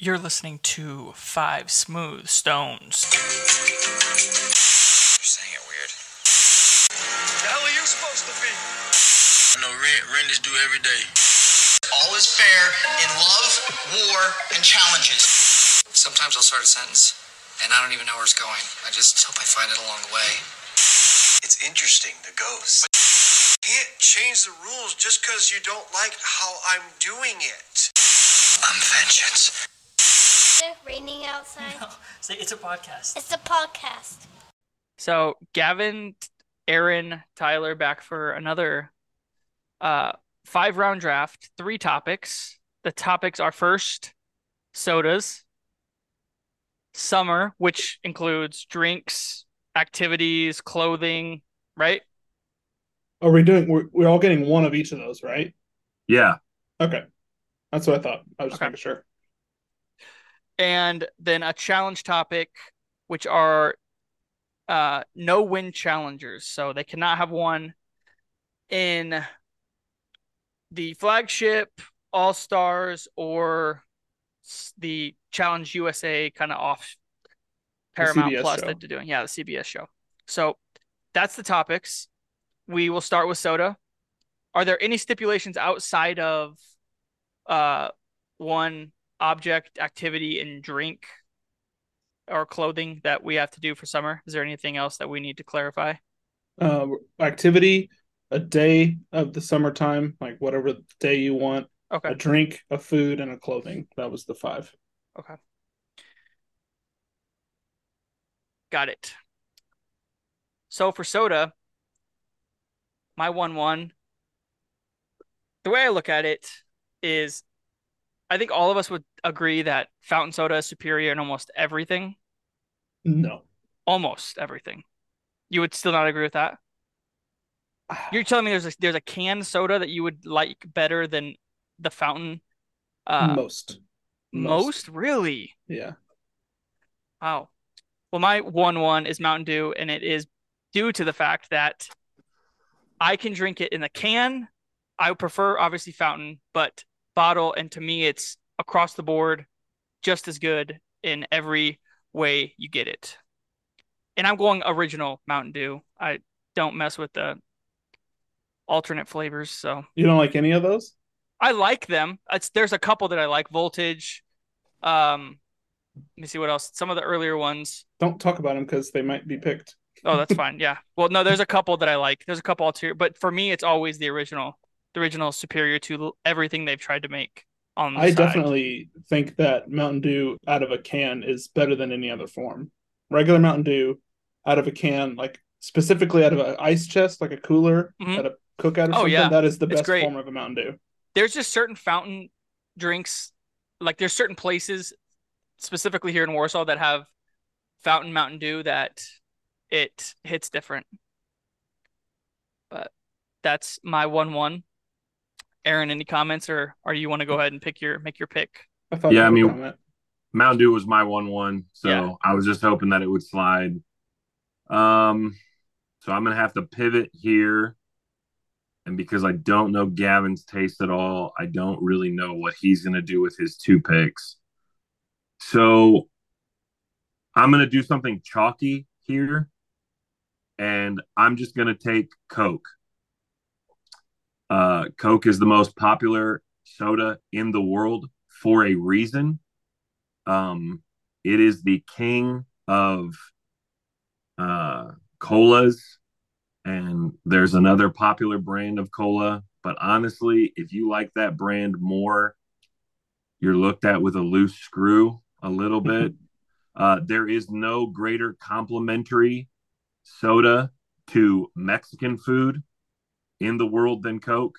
You're listening to Five Smooth Stones. You're saying it weird. The hell are you supposed to be? I know Ren, Ren just do every day. All is fair in love, war, and challenges. Sometimes I'll start a sentence, and I don't even know where it's going. I just hope I find it along the way. It's interesting, the ghosts. Can't change the rules just because you don't like how I'm doing it. I'm vengeance. Is it raining outside? See, it's a podcast. It's a podcast. So Gavin, Aaron, Tyler back for another uh five round draft, three topics. The topics are first sodas, summer, which includes drinks, activities, clothing, right? Are we doing? We're, we're all getting one of each of those, right? Yeah. Okay, that's what I thought. I was just Okay. making sure. And then a challenge topic, which are uh no win challengers. So they cannot have one in the flagship, all stars, or the Challenge USA kind of off Paramount Plus show. that they're doing. Yeah, the CBS show. So that's the topics. We will start with soda. Are there any stipulations outside of uh one object, activity, and drink or clothing that we have to do for summer? Is there anything else that we need to clarify? Uh, activity, a day of the summertime, like whatever day you want. Okay. A drink, a food, and a clothing. That was the five. Okay. Got it. So for soda, my 1 1, the way I look at it is I think all of us would agree that fountain soda is superior in almost everything. No. Almost everything. You would still not agree with that? You're telling me there's a, there's a canned soda that you would like better than the fountain? Uh, most. most? Really? Yeah. Wow. Well, my 1 1 is Mountain Dew, and it is due to the fact that I can drink it in the can. I would prefer, obviously, fountain, but bottle. And to me, it's across the board just as good in every way you get it. And I'm going original Mountain Dew. I don't mess with the alternate flavors. So You don't like any of those? I like them. It's, there's a couple that I like. Voltage. Um, let me see what else. Some of the earlier ones. Don't talk about them because they might be picked. Oh, that's fine. Yeah. Well, no, there's a couple that I like. There's a couple ulterior, but for me, it's always the original. The original is superior to everything they've tried to make on the I side. definitely think that Mountain Dew out of a can is better than any other form. Regular Mountain Dew out of a can, like specifically out of an ice chest, like a cooler Mhm. at a cookout or Oh, something, yeah. that is the It's best great. form of a Mountain Dew. There's just certain fountain drinks, like there's certain places, specifically here in Warsaw, that have fountain Mountain Dew that it hits different. But that's my one one. Aaron, any comments, or or you want to go ahead and pick your make your pick? I Yeah, I mean- comment. Mountain Dew was my one one, so Yeah. I was just hoping that it would slide. Um, so I'm gonna have to pivot here, and because I don't know Gavin's taste at all, I don't really know what he's gonna do with his two picks. So I'm gonna do something chalky here, and I'm just gonna take Coke. Uh, Coke is the most popular soda in the world for a reason. Um, it is the king of uh, colas, and there's another popular brand of cola. But honestly, if you like that brand more, you're looked at with a loose screw a little bit. Uh, there is no greater complementary soda to Mexican food in the world than Coke.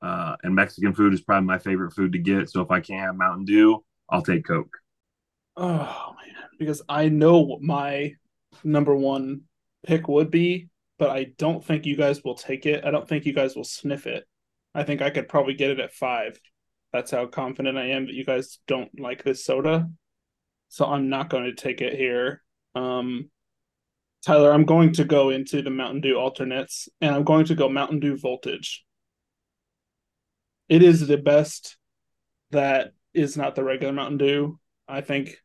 Uh, and Mexican food is probably my favorite food to get. So if I can't have Mountain Dew, I'll take Coke. Oh man, because I know what my number one pick would be, but I don't think you guys will take it. I don't think you guys will sniff it. I think I could probably get it at five. That's how confident I am that you guys don't like this soda. So I'm not going to take it here. Um, Tyler, I'm going to go into the Mountain Dew alternates, and I'm going to go Mountain Dew Voltage. It is the best that is not the regular Mountain Dew. I think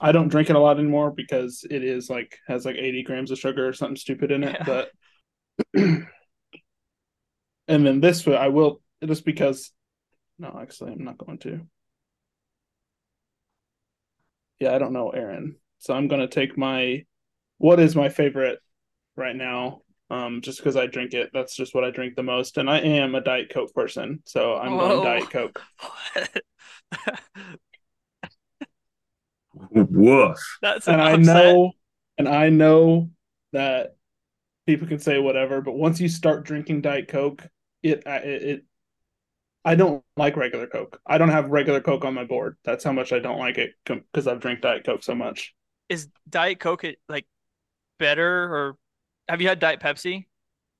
I don't drink it a lot anymore because it is like has like 80 grams of sugar or something stupid in it. Yeah. But and then this one I will just because no, actually I'm not going to. Yeah, I don't know Aaron. So I'm gonna take my what is my favorite right now. Um, just because I drink it, that's just what I drink the most, and I am a Diet Coke person, so I'm Whoa. going Diet Coke. Woof. That's an and I know, and I know that people can say whatever, but once you start drinking Diet Coke, it it, it I don't like regular Coke. I don't have regular Coke on my board. That's how much I don't like it because I've drank Diet Coke so much. is Diet Coke like better or have you had Diet Pepsi?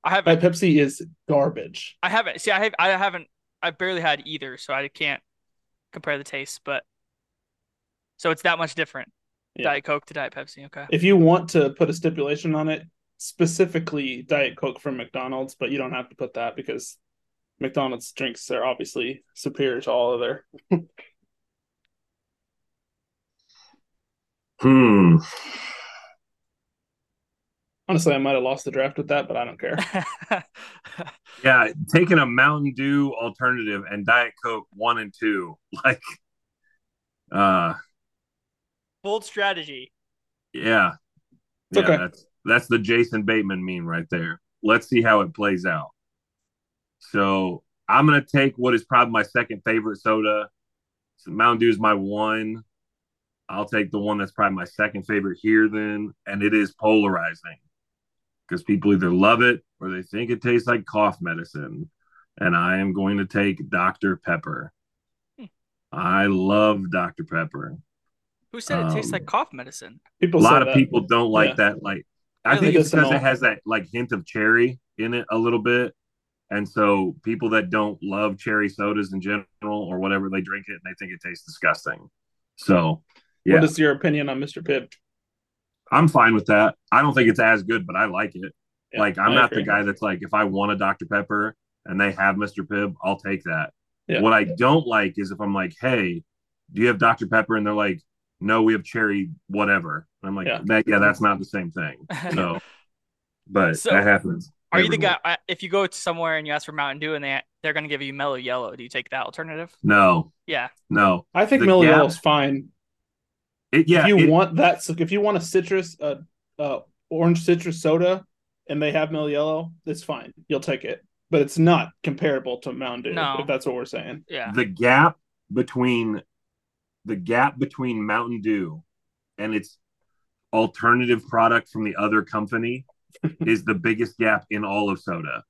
I haven't. Diet Pepsi is garbage. I haven't. See, I have. I haven't. I barely had either, so I can't compare the taste. But so it's that much different. Yeah. Diet Coke to Diet Pepsi. Okay. If you want to put a stipulation on it, specifically Diet Coke from McDonald's, but you don't have to put that because McDonald's drinks are obviously superior to all other. Hmm. Honestly, I might have lost the draft with that, but I don't care. Yeah, taking a Mountain Dew alternative and Diet Coke one and two, like, uh, Bold strategy. yeah, It's yeah, okay. that's that's the Jason Bateman meme right there. Let's see how it plays out. So I'm gonna take what is probably my second favorite soda. So Mountain Dew is my one. I'll take the one that's probably my second favorite here then, and it is polarizing because people either love it or they think it tastes like cough medicine. And I am going to take Dr. Pepper. I love Dr. Pepper. Who said it tastes Um, like cough medicine? People a lot of that. people don't like Yeah. that. Like, I Really? think it's because it has that like hint of cherry in it a little bit. And so people that don't love cherry sodas in general or whatever, they drink it and they think it tastes disgusting. So, yeah, What is your opinion on Mr. Pibb? I'm fine with that. I don't think it's as good, but I like it. Yeah, like, I'm I not agree. the guy that's like, if I want a Dr. Pepper and they have Mr. Pibb, I'll take that. Yeah. What I don't like is if I'm like, hey, do you have Dr. Pepper? And they're like, no, we have cherry, whatever. And I'm like, Yeah. that, yeah, that's not the same thing. So, but So, that happens. Are you the guy? If you go to somewhere and you ask for Mountain Dew and they they're gonna give you Mellow Yellow, do you take that alternative? No, Yeah. no. I think The Mellow Gap- Yellow's fine. It, yeah, if you it- want that, so if you want a citrus, uh, uh, orange citrus soda, and they have Mellow Yellow, it's fine. You'll take it, but it's not comparable to Mountain Dew. No. If that's what we're saying. Yeah. the gap between the gap between Mountain Dew and its alternative product from the other company is the biggest gap in all of soda,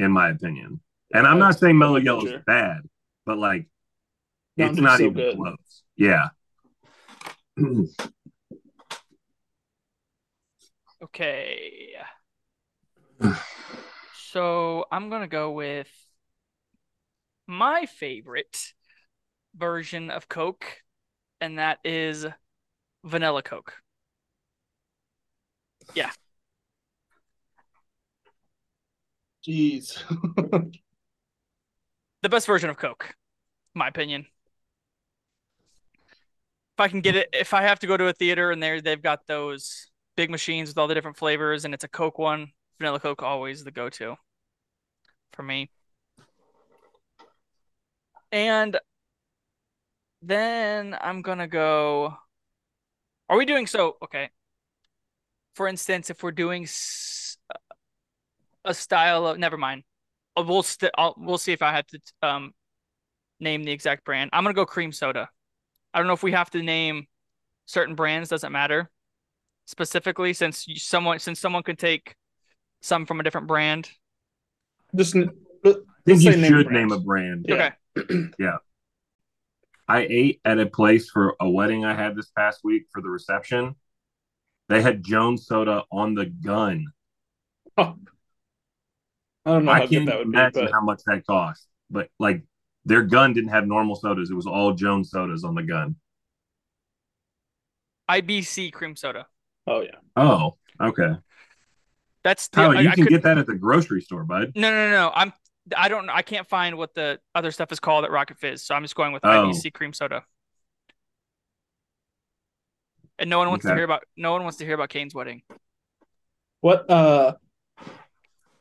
in my opinion. And I'm not saying Mellow Yellow is bad, but like Mountain it's not so even good. close. Yeah. Okay. so I'm gonna go with my favorite version of Coke, and that is vanilla Coke. Yeah. Jeez. The best version of Coke, my opinion. If I can get it, if I have to go to a theater and they're they've got those big machines with all the different flavors and it's a Coke one, vanilla Coke always the go-to for me. And then I'm gonna go. Are we doing so? Okay. For instance, if we're doing a style of, never mind. We'll st I'll, we'll see if I have to um name the exact brand. I'm gonna go cream soda. I don't know if we have to name certain brands. Doesn't matter specifically since you, someone since someone could take some from a different brand. Just n- I think you name should brands. name a brand. Yeah. Okay. I ate at a place for a wedding I had this past week for the reception. They had Jones soda on the gun. Oh. I don't know I how good can't that would be, imagine but how much that cost. But like their gun didn't have normal sodas. It was all Jones sodas on the gun. IBC cream soda. oh yeah. Oh, okay. That's the, Tyler, I, you I can could- get that at the grocery store, bud. No, no, no, no. I'm I don't I can't find what the other stuff is called at Rocket Fizz, so I'm just going with Oh. IBC cream soda. and no one wants to hear about no one wants to hear about Kane's wedding. What? Uh,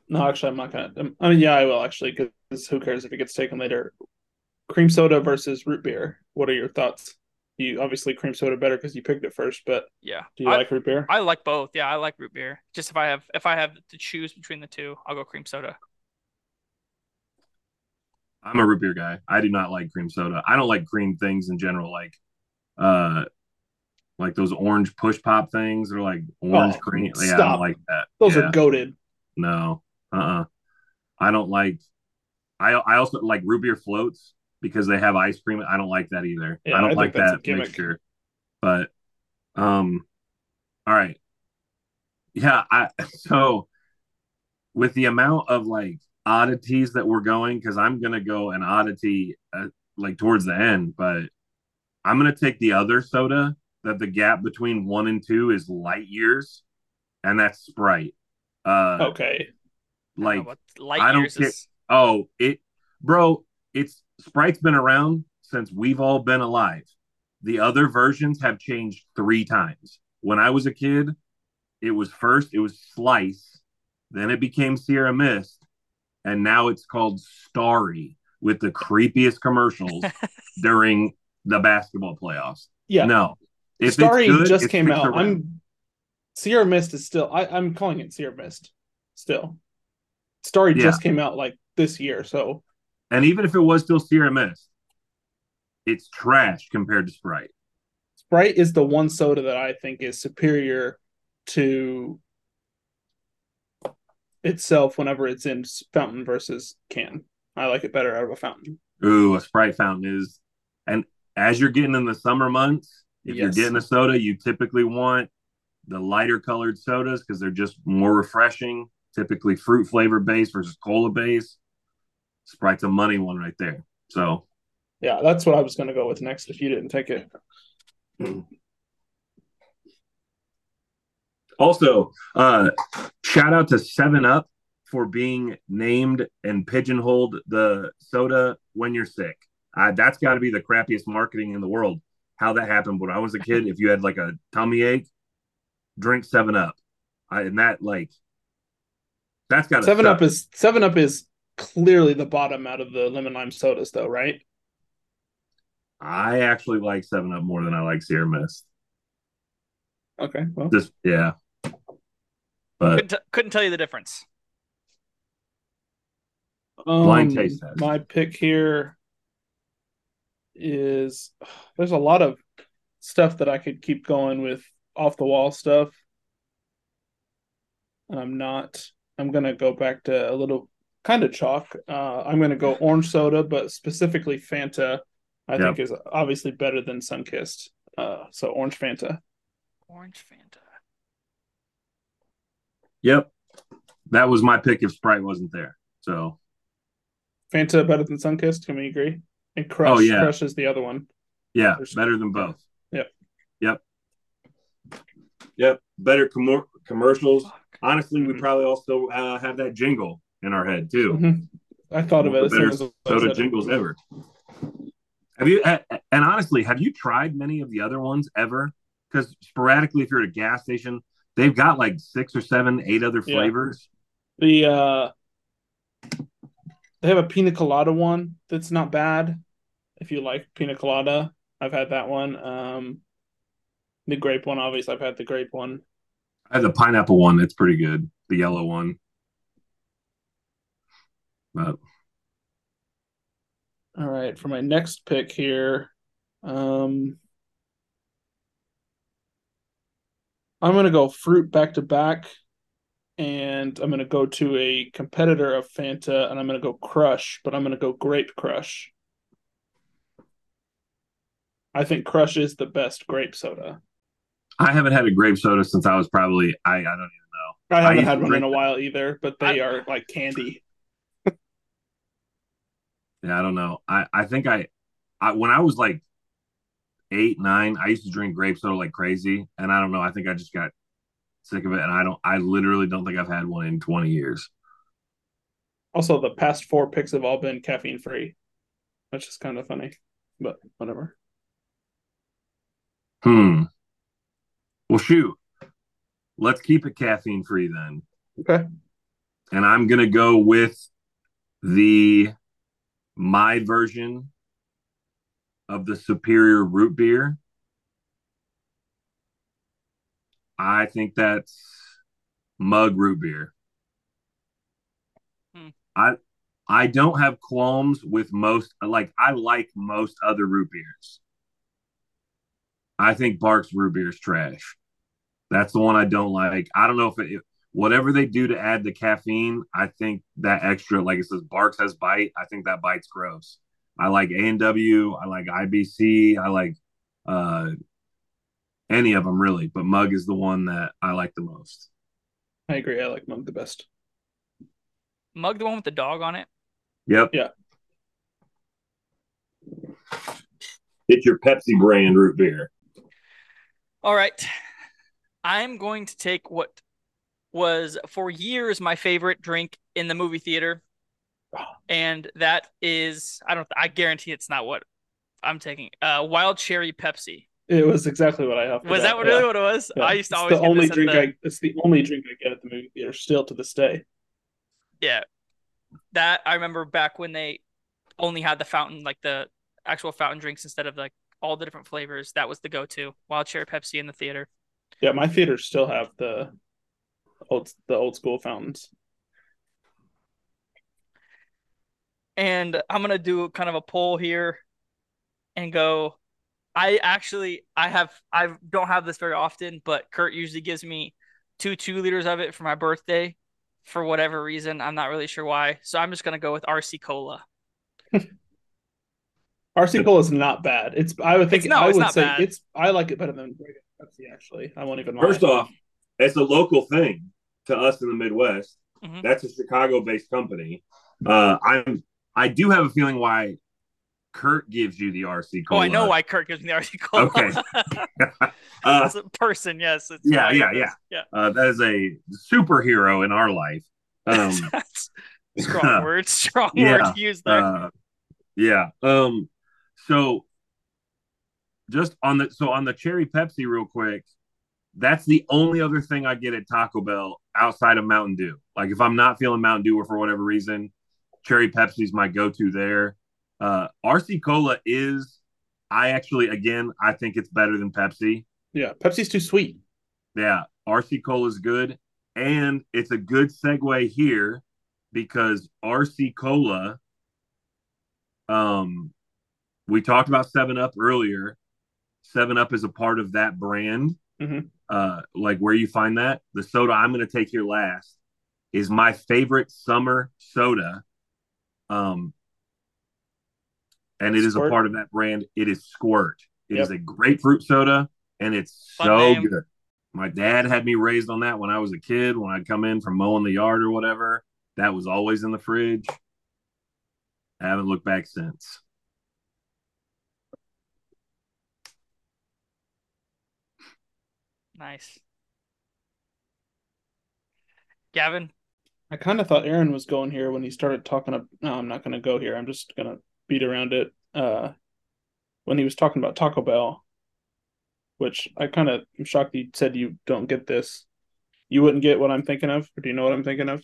no, actually, I'm not gonna. I mean, yeah, I will actually, because who cares if it gets taken later? Cream soda versus root beer. What are your thoughts? You obviously cream soda better because you picked it first, but Yeah, do you I, like root beer? I like both. Yeah, I like root beer. Just if I have if I have to choose between the two, I'll go cream soda. I'm a root beer guy. I do not like cream soda. I don't like cream things in general, like uh like those orange push pop things or like orange Oh, cream. Yeah, I stop. don't like that. Those Yeah. are goaded. No. Uh-uh. I don't like I I also like root beer floats because they have ice cream. I don't like that either. Yeah, I I don't think like that mixture. But um all right. Yeah, I so with the amount of like oddities that we're going cuz I'm going to go an oddity uh, like towards the end, but I'm going to take the other soda that the gap between 1 and 2 is light years and that's Sprite. Uh Okay. I don't like know light I don't years care- is. Oh, it, bro, it's Sprite's been around since we've all been alive. The other versions have changed three times. When I was a kid, it was first, it was Slice, then it became Sierra Mist, and now it's called Starry with the creepiest commercials during the basketball playoffs. Yeah. No. If it's Starry good, just it came out. around. I'm Sierra Mist is still. I, I'm calling it Sierra Mist. Still, Starry Yeah. just came out like this year, so And even if it was still Sierra Mist, it's trash compared to Sprite. Sprite is the one soda that I think is superior to itself whenever it's in fountain versus can. I like it better out of a fountain. Ooh, a Sprite fountain is, and as you're getting in the summer months, if you're getting a soda, you typically want the lighter colored sodas because they're just more refreshing. Typically, fruit flavor based versus cola based. Sprite's a money one right there. So Yeah, that's what I was going to go with next if you didn't take it. Also, uh, shout out to Seven Up for being named and pigeonholed the soda when you're sick. Uh, that's got to be the crappiest marketing in the world. How that happened when I was a kid, if you had like a tummy ache, drink Seven Up, I, and that like that's got Seven Up is Seven Up is clearly the bottom out of the lemon lime sodas, though, right? I actually like Seven Up more than I like Sierra Mist. Okay, well, Just yeah, but Couldn't, t- couldn't tell you the difference. Blind um, taste test. My pick here is there's a lot of stuff that I could keep going with off the wall stuff. I'm not. I'm gonna go back to a little kind of chalk. Uh, I'm gonna go orange soda, but specifically Fanta. I Yep. think is obviously better than Sunkist. Uh, so orange Fanta. Orange Fanta. yep, that was my pick if Sprite wasn't there. So Fanta better than Sunkist. Can we agree? And Crush. Oh, yeah. Crush is the other one. Yeah, There's- better than both. Yep. Yep. Yep. Better com- commercials. Honestly, we Mhm. probably also uh, have that jingle in our head too. Mhm. I thought of One it of as the better as soda jingles ever. Have you? And honestly, have you tried many of the other ones ever? Because sporadically, if you're at a gas station, they've got like six or seven, eight other Yeah. flavors. The uh they have a pina colada one that's not bad. If you like pina colada, I've had that one. Um the grape one, obviously I've had the grape one. I have the pineapple one. It's pretty good. The yellow one. But All right, for my next pick here, um I'm gonna go fruit back to back, and I'm gonna go to a competitor of Fanta, and I'm gonna go Crush, but I'm gonna go Grape Crush. I think Crush is the best grape soda. I haven't had a grape soda since I was probably I, I don't even know. I haven't used had to one in a while either, but they I- are like candy. Yeah, I don't know. I I think I, I when I was like eight nine, I used to drink grape soda like crazy, and I don't know. I think I just got sick of it, and I don't. I literally don't think I've had one in twenty years. Also, the past four picks have all been caffeine free, which is kind of funny, but whatever. Hmm. Well, shoot. Let's keep it caffeine free then. Okay. And I'm going to go with the my version of the superior root beer. I think that's mug root beer. Hmm. I I don't have qualms with most like I like most other root beers. I think Barq's root beer is trash. That's the one I don't like. I don't know if it whatever they do to add the caffeine, I think that extra, like it says, Barq's has bite. I think that bite's gross. I like A and W. I like IBC. I like uh, any of them really, but Mug is the one that I like the most. I agree. I like Mug the best. Mug the one with the dog on it. Yep. Yeah. It's your Pepsi brand root beer. All right. I'm going to take what was for years my favorite drink in the movie theater. And that is I don't I guarantee it's not what I'm taking. Uh wild cherry Pepsi. It was exactly what I have. Was that out, really yeah. what it was? Yeah. I used to It's always the only this drink the- I. It's the only drink I get at the movie theater still to this day. Yeah. That I remember back when they only had the fountain, like the actual fountain drinks instead of like all the different flavors. That was the go to. Wild cherry Pepsi in the theater. Yeah, my theaters still have the old the old school fountains. And I'm gonna do kind of a poll here and go. I actually I have I don't have this very often, but Kurt usually gives me two two liters of it for my birthday for whatever reason. I'm not really sure why. So I'm just gonna go with RC Cola. RC Cola is not bad. It's I would think It's- no, I it's would not say bad. it's I like it better than Pepsi actually. I won't even lie. First off, it's a local thing to us in the Midwest. Mhm. That's a Chicago-based company. Uh, I'm. I do have a feeling why Kurt gives you the RC call. Oh, I know why Kurt gives me the RC Cola. Okay. Uh, As a person, yes. It's Yeah, yeah, is. yeah. uh, that is a superhero in our life. Um, strong words. Strong Yeah, words used there. uh, yeah. Um. So, just on the so on the cherry Pepsi, real quick. That's the only other thing I get at Taco Bell outside of Mountain Dew. Like if I'm not feeling Mountain Dew or for whatever reason, cherry Pepsi's my go-to there. Uh, RC Cola is. I actually, again, I think it's better than Pepsi. yeah, Pepsi's too sweet. Yeah, RC Cola is good. And it's a good segue here because RC Cola, um, we talked about 7 Up earlier. 7 Up is a part of that brand. Mhm. Uh, like where you find that. The soda I'm going to take here last is my favorite summer soda. Um, and it is Squirt? a part of that brand. It is Squirt. It is Yep. a grapefruit soda, and it's Fun so name. good. My dad had me raised on that when I was a kid. When I'd come in from mowing the yard or whatever, that was always in the fridge. I haven't looked back since. Nice. Gavin, I kind of thought Aaron was going here when he started talking. About, no, I'm not going to go here. I'm just going to beat around it. Uh, when he was talking about Taco Bell, which I kind of am shocked he said you don't get this. You wouldn't get what I'm thinking of, or do you know what I'm thinking of?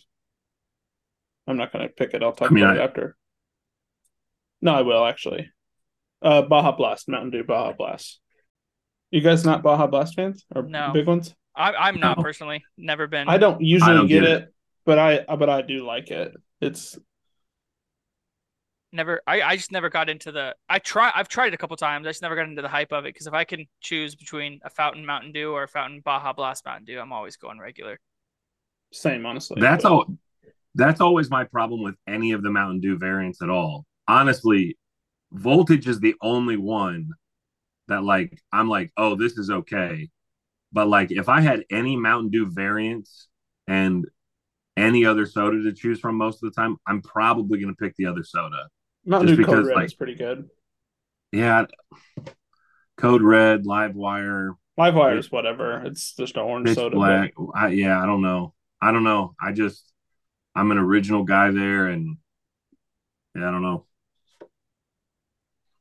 I'm not going to pick it. I'll talk I mean, about it after. No, I will actually. Uh, Baja Blast, Mountain Dew Baja Blast. You guys not Baja Blast fans or No. big ones? I, I'm not No. personally. Never been. I don't usually don't get, get it, but I uh, but I do like it. It's Never. I, I just never got into the. I try. I've tried it a couple times. I just never got into the hype of it because if I can choose between a Fountain Mountain Dew or a Fountain Baja Blast Mountain Dew, I'm always going regular. same honestly. That's but- all. That's always my problem with any of the Mountain Dew variants at all. Honestly, Voltage is the only one that like I'm like, oh, this is okay. But like, if I had any Mountain Dew variants and any other soda to choose from most of the time, I'm probably gonna pick the other soda. Mountain just Dew Code because, Red like- is pretty good. Yeah, Code Red, Live Wire, Live Wire is whatever. It's just an orange soda. Black. I, yeah, I don't know. I don't know. I just I'm an original guy there, and yeah, I don't know.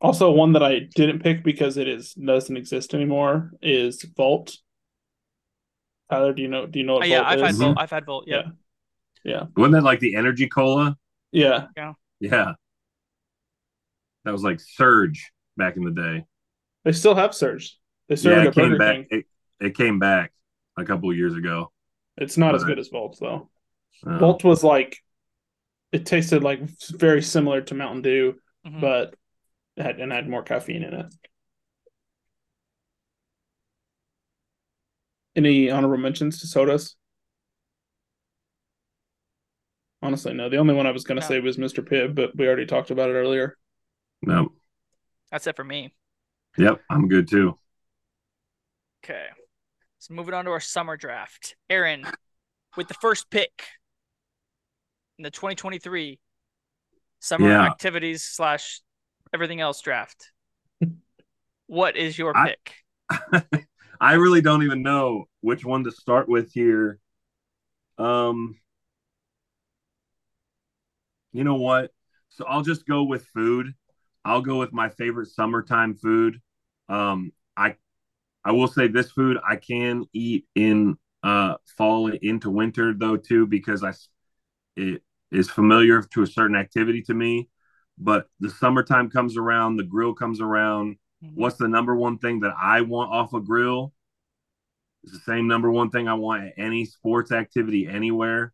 Also, one that I didn't pick because it is doesn't exist anymore is Vault. Tyler, do you know? Do you know what? Uh, yeah, Volt I've had is? Volt. I've had Volt. Yeah. Yeah. Yeah, Wasn't that like the energy cola? yeah. Yeah. That was like Surge back in the day. They still have Surge. They serve yeah, it it came back. It, it came back a couple of years ago. It's not as good as Volt though. Uh, Volt was like, it tasted like very similar to Mountain Dew, Mhm. but it had and had more caffeine in it. Any honorable mentions to sodas? Honestly, no. The only one I was going to No. say was Mr. Pibb, but we already talked about it earlier. no. That's it for me. Yep, I'm good too. Okay. So moving on to our summer draft. Aaron, with the first pick in the 2023 summer Yeah. activities slash everything else draft. What is your I- pick? I really don't even know which one to start with here. Um, you know what? So I'll just go with food. I'll go with my favorite summertime food. Um, I I will say this food I can eat in uh fall into winter though too because I s- it I it is familiar to a certain activity to me. But the summertime comes around, the grill comes around, what's the number one thing that I want off a grill? It's the same number one thing I want at any sports activity anywhere.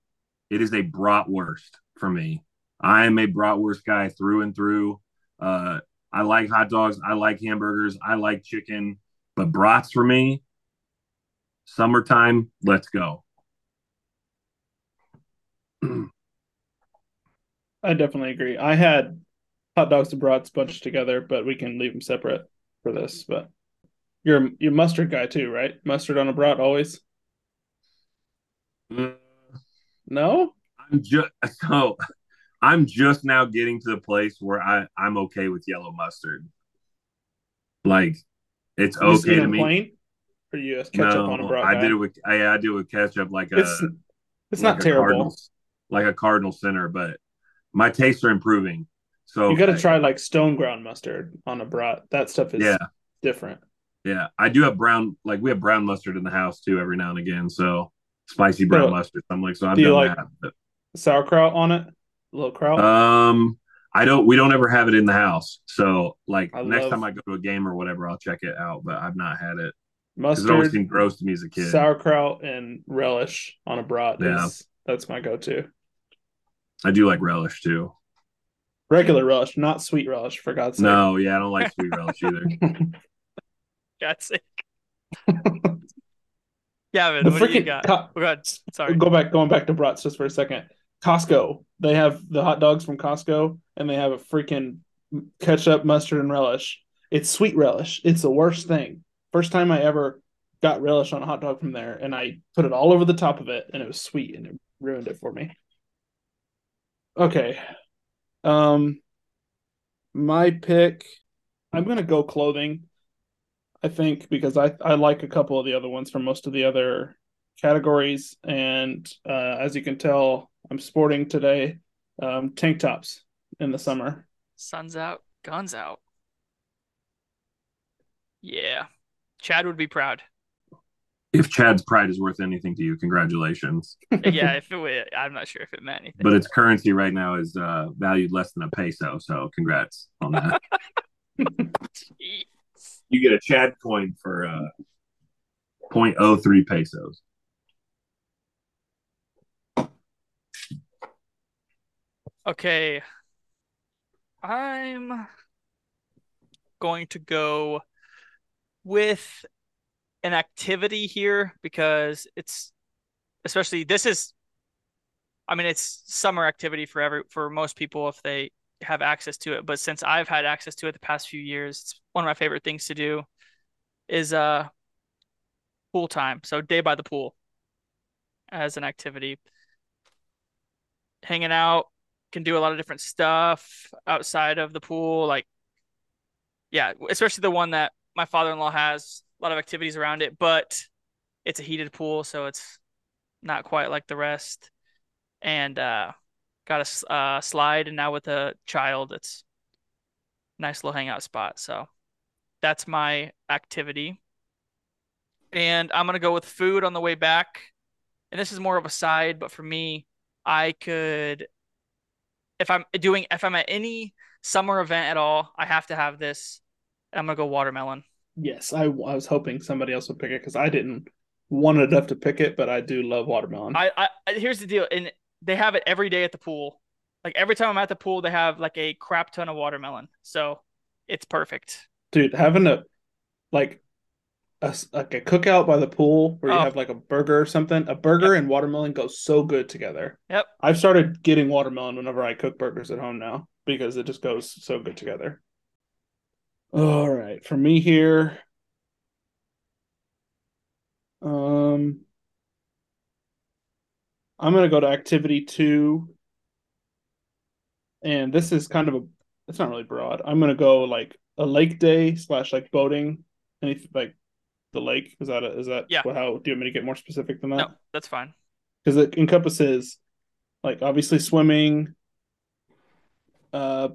It is a bratwurst for me. I am a bratwurst guy through and through. Uh, I like hot dogs. I like hamburgers. I like chicken, but brats for me. Summertime, let's go. I definitely agree. I had hot dogs and brats bunched together, but we can leave them separate for this. But you're you're mustard guy too, right? Mustard on a brat always. Mm, No, I'm just so I'm just now getting to the place where I I'm okay with yellow mustard. Like it's You okay to me. plain, or you ketchup no, on a brat. I guy? did it with I, I do with ketchup like a It's it's like not terrible. Cardinal, like a cardinal center, but my tastes are improving. So You got to try like stone ground mustard on a brat. That stuff is Yeah, different. yeah. I do have brown like we have brown mustard in the house too every now and again. So spicy brown So, mustard. I'm like, so I've do you done like- that. Sauerkraut on it, a little kraut. Um, I don't. We don't ever have it in the house. So like I next love- time I go to a game or whatever, I'll check it out. But I've not had it because it always mustard, seemed gross to me as a kid. sauerkraut, and relish on a brat. Yeah. Is, that's my go-to. I do like relish too. Regular relish, not sweet relish. For God's sake. No, yeah, I don't like sweet relish either. God's sake. Gavin, the what do you freaking got? Co- Oh, God, sorry. go back going back to brats just for a second. Costco, they have the hot dogs from Costco, and they have a freaking ketchup, mustard, and relish. It's sweet relish. It's the worst thing. First time I ever got relish on a hot dog from there, and I put it all over the top of it, and it was sweet, and it ruined it for me. Okay, um, my pick. I'm gonna go clothing. I think because I I like a couple of the other ones from most of the other categories, and uh, as you can tell, I'm sporting today um, tank tops in the summer. Sun's out, guns out. Yeah. Chad would be proud. If Chad's pride is worth anything to you, congratulations. Yeah, if it were, I'm not sure if it meant anything. But its currency right now is uh, valued less than a peso. So congrats on that. You get a Chad coin for uh, 0.03 pesos. Okay. I'm going to go with an activity here because it's especially this is I mean it's summer activity for every for most people if they have access to it, but since I've had access to it the past few years, it's one of my favorite things to do is uh pool time. So day by the pool as an activity. Hanging out, can do a lot of different stuff outside of the pool. Like, yeah, especially the one that my father-in-law has a lot of activities around it, but it's a heated pool, so it's not quite like the rest. And uh, got a uh, slide, and now with a child, it's nice little hangout spot. So that's my activity. And I'm gonna go with food on the way back. And this is more of a side, but for me, I could if I'm doing if I'm at any summer event at all, I have to have this. I'm gonna go watermelon. Yes, I, I was hoping somebody else would pick it because I didn't want enough to pick it, but I do love watermelon. I, I here's the deal, and they have it every day at the pool. Like every time I'm at the pool, they have like a crap ton of watermelon. So it's perfect. Dude, having a like a like a cookout by the pool where you Oh. have like a burger or something, a burger and watermelon go so good together. Yep. I've started getting watermelon whenever I cook burgers at home now because it just goes so good together. All right, for me here, um, I'm gonna go to activity two, and this is kind of a it's not really broad. I'm gonna go like a lake day slash like boating, anything like the lake. Is that a, is that Yeah. How do you want me to get more specific than that? No, that's fine. because it encompasses like obviously swimming uh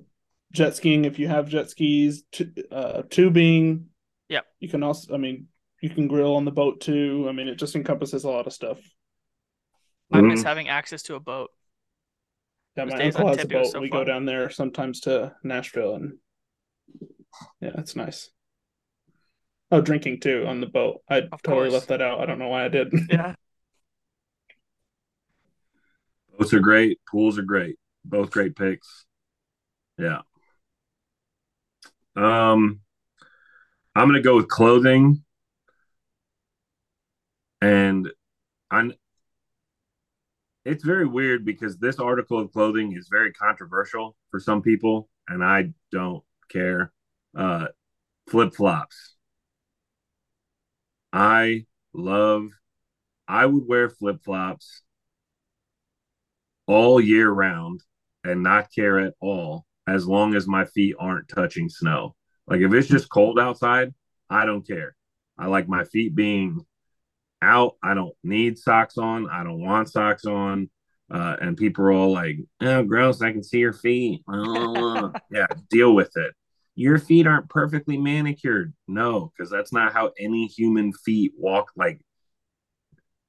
jet skiing if you have jet skis t- uh tubing Yeah. you can also i mean you can grill on the boat too i mean it just encompasses a lot of stuff I miss Mhm. having access to a boat. yeah Those my uncle has a boat so we fun. go down there sometimes to nashville and yeah it's nice oh drinking too on the boat i Of totally course. left that out i don't know why i did Yeah. Boats are great. Pools are great. Both great picks. Yeah. Um, I'm gonna go with clothing, and I'm. It's very weird because this article of clothing is very controversial for some people, and I don't care. Uh, flip flops. I love. I would wear flip flops all year round and not care at all as long as my feet aren't touching snow. Like if it's just cold outside, I don't care. I like my feet being out. I don't need socks on. I don't want socks on. Uh, and people are all like, "Oh, gross! I can see your feet." yeah, deal with it. Your feet aren't perfectly manicured. No, because that's not how any human feet walk. Like,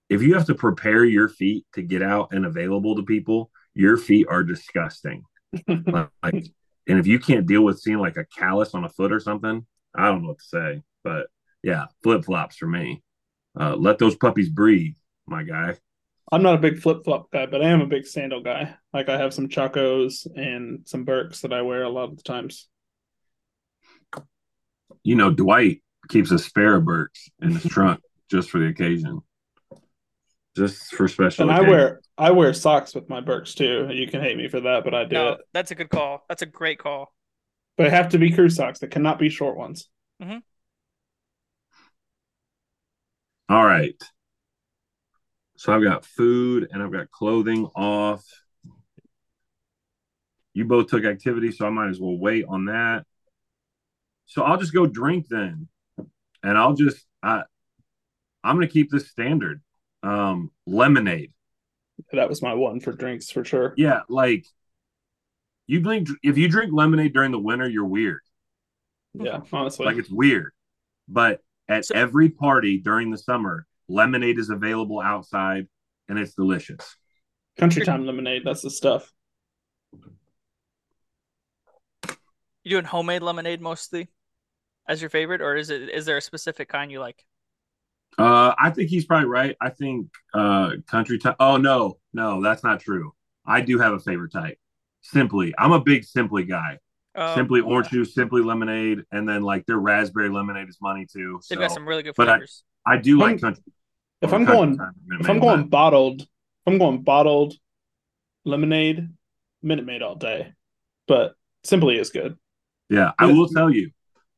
if you have to prepare your feet to get out and available to people, your feet are disgusting. Like, and if you can't deal with seeing like a callus on a foot or something, I don't know what to say. But yeah, flip flops for me. Uh, let those puppies breathe, my guy. I'm not a big flip flop guy, but I am a big sandal guy. Like I have some Chacos and some Birks that I wear a lot of the times. You know, Dwight keeps a spare of Birks in his trunk just for the occasion, just for special. And I occasion. wear I wear socks with my Birks too. You can hate me for that, but I do No, it. that's a good call. That's a great call. But they have to be crew socks. They cannot be short ones. Mm-hmm. All right. So I've got food and I've got clothing off. You both took activity, so I might as well wait on that. So I'll just go drink then. And I'll just I I'm gonna keep this standard. Um lemonade. That was my one for drinks for sure. Yeah, like you drink if you drink lemonade during the winter, you're weird. Yeah, honestly. Like it's weird. But at So- every party during the summer, lemonade is available outside and it's delicious. Country time lemonade, that's the stuff. You doing homemade lemonade mostly as your favorite, or is it is there a specific kind you like? Uh, I think he's probably right. I think uh, country type. Oh no, no, that's not true. I do have a favorite type. Simply, I'm a big Simply guy. Um, Simply orange juice, Simply lemonade, and then like their raspberry lemonade is money too. They've So got some really good flavors. but I- I do I'm- like country. If I'm country going time if I'm going but- bottled, if I'm going bottled lemonade, Minute Maid all day. But simply is good. Yeah, I will tell you,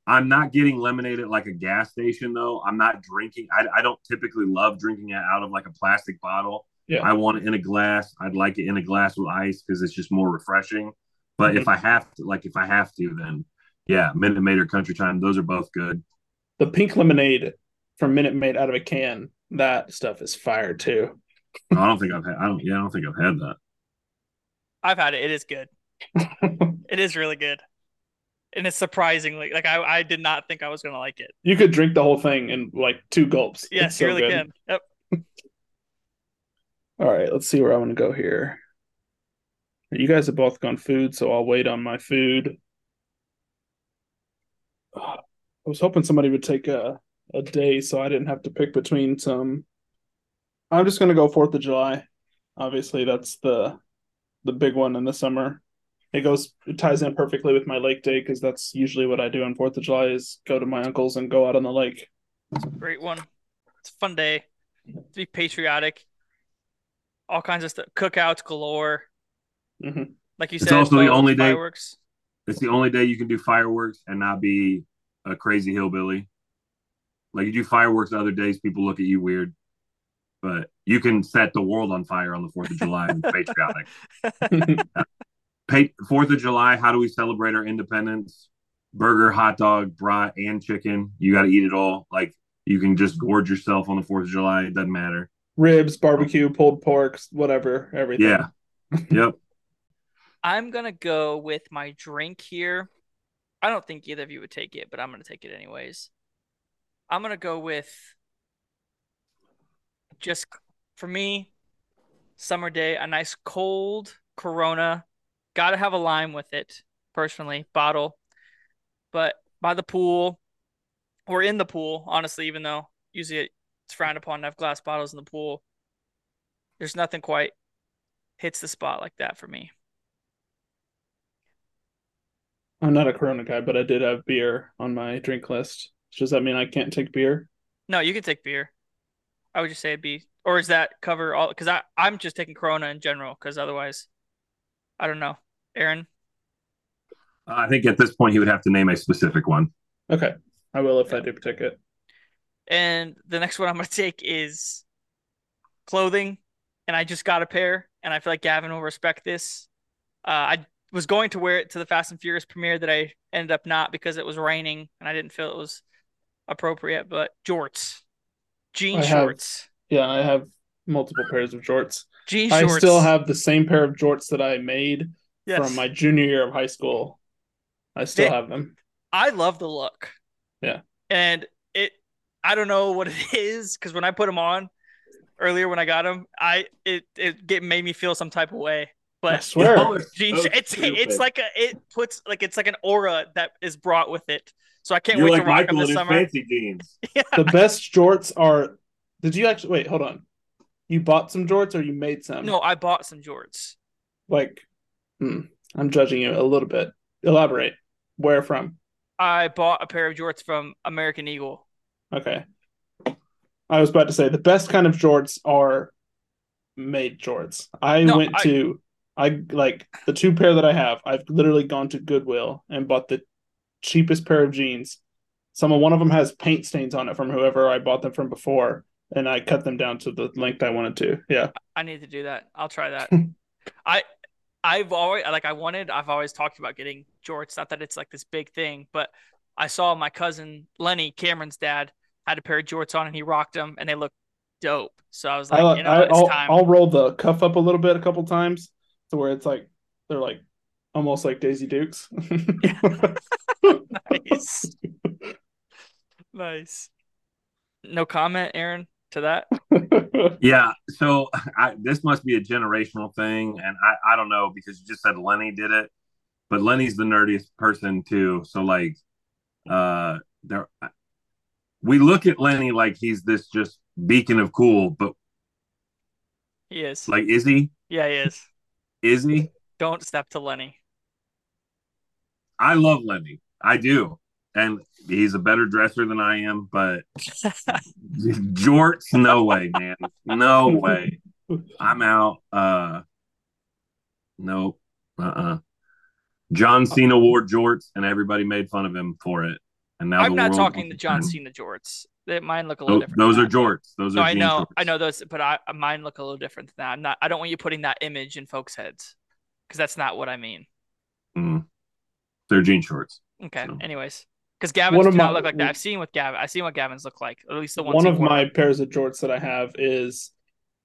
I'm not getting lemonade at like a gas station though. I'm not drinking. I, I don't typically love drinking it out of like a plastic bottle. Yeah. I want it in a glass. I'd like it in a glass with ice because it's just more refreshing. But Mm-hmm. if I have to, like if I have to, then yeah, Minute Maid or Country Time, those are both good. The pink lemonade from Minute Maid out of a can, that stuff is fire too. I don't think I've had. I don't. Yeah, I don't think I've had that. I've had it. It is good. It is really good. And it's surprisingly like I I did not think I was gonna like it. You could drink the whole thing in like two gulps. Yes, It's so really good. can. Yep. All right, let's see where I want to go here. You guys have both gone food, so I'll wait on my food. I was hoping somebody would take a, a day so I didn't have to pick between some. I'm just gonna go Fourth of July. Obviously, that's the the big one in the summer. It goes it ties in perfectly with my lake day because that's usually what I do on Fourth of July is go to my uncle's and go out on the lake. It's a great one. It's a fun day. To be patriotic. All kinds of stuff. Cookouts galore. hmm Like you It's said, also the boats, only day- fireworks. It's the only day you can do fireworks and not be a crazy hillbilly. Like you do fireworks other days, people look at you weird. But you can set the world on fire on the Fourth of July and be patriotic. Pa- Fourth of July, how do we celebrate our independence? Burger, hot dog, brat, and chicken. You got to eat it all. Like you can just gorge yourself on the Fourth of July. It doesn't matter. Ribs, barbecue, pulled porks, whatever, everything. Yeah. Yep. I'm gonna go with my drink here. I don't think either of you would take it, but I'm gonna take it anyways. I'm gonna go with just for me, summer day, a nice cold Corona. Gotta have a lime with it, personally, bottle. But by the pool or in the pool, honestly, even though usually it's frowned upon to have glass bottles in the pool, there's nothing quite hits the spot like that for me. I'm not a Corona guy, but I did have beer on my drink list. Does that mean I can't take beer? No, you can take beer. I would just say it'd be, or is that cover all? Because I I'm just taking Corona in general. Because otherwise, I don't know. Aaron, I think at this point he would have to name a specific one. Okay, I will if I do take it. and the next one I'm gonna take is clothing, and I just got a pair, and I feel like Gavin will respect this. Uh, I was going to wear it to the Fast and Furious premiere that I ended up not because it was raining and I didn't feel it was appropriate. But jorts, jean I have- shorts, Yeah, I have multiple pairs of jorts. jean I shorts. still have the same pair of jorts that I made Yes. from my junior year of high school. I still They- have them. I love the look. Yeah. And it, I don't know what it is because when I put them on earlier when I got them, I it it get made me feel some type of way. But I But swear. jean, So it's stupid. it's like a it puts like it's like an aura that is brought with it. So I can't You're wait like to rock them Michael in this his summer. fancy jeans. the best shorts are. Did you actually wait? Hold on. You bought some jorts or you made some? No, I bought some jorts. Like, hmm, I'm judging you a little bit. Elaborate. Where from? I bought a pair of jorts from American Eagle. Okay. I was about to say the best kind of jorts are made jorts. I No, went I- to I like the two pair that I have. I've literally gone to Goodwill and bought the cheapest pair of jeans. Some of one of them has paint stains on it from whoever I bought them from before, and I cut them down to the length I wanted to. Yeah. I need to do that. I'll try that. I I've always like I wanted I've always talked about getting jorts. Not that it's like this big thing, but I saw my cousin Lenny, Cameron's dad, had a pair of jorts on and he rocked them and they looked dope. So I was like, I, you know, I, it's I'll, time. I'll roll the cuff up a little bit a couple times to where it's like they're like almost like Daisy Dukes. nice. nice. No comment, Aaron, to that. Yeah, so I, this must be a generational thing, and I, I don't know because you just said Lenny did it, but Lenny's the nerdiest person too. So like, uh, there, we look at Lenny like he's this just beacon of cool, but He is. like, is he? yeah, he is. Is he? Don't step to Lenny. I love Lenny, I do, and he's a better dresser than I am, but jorts, no way, man, no way. I'm out. Uh, no, uh, uh John Cena wore jorts, and everybody made fun of him for it. And now I'm not talking the to John. Cena jorts. They, mine look a little Those, different. those are that. jorts. Those No, are I know. I know those, but I mine look a little different than that. I'm not. I don't want you putting that image in folks' heads because that's not what I mean. Mm. They're jean shorts. Okay. So- Anyways, because Gavin's One do of not my- look like that. I've seen what Gavin. I've seen what Gavin's look like. At least the ones one of wore. my pairs of jorts that I have is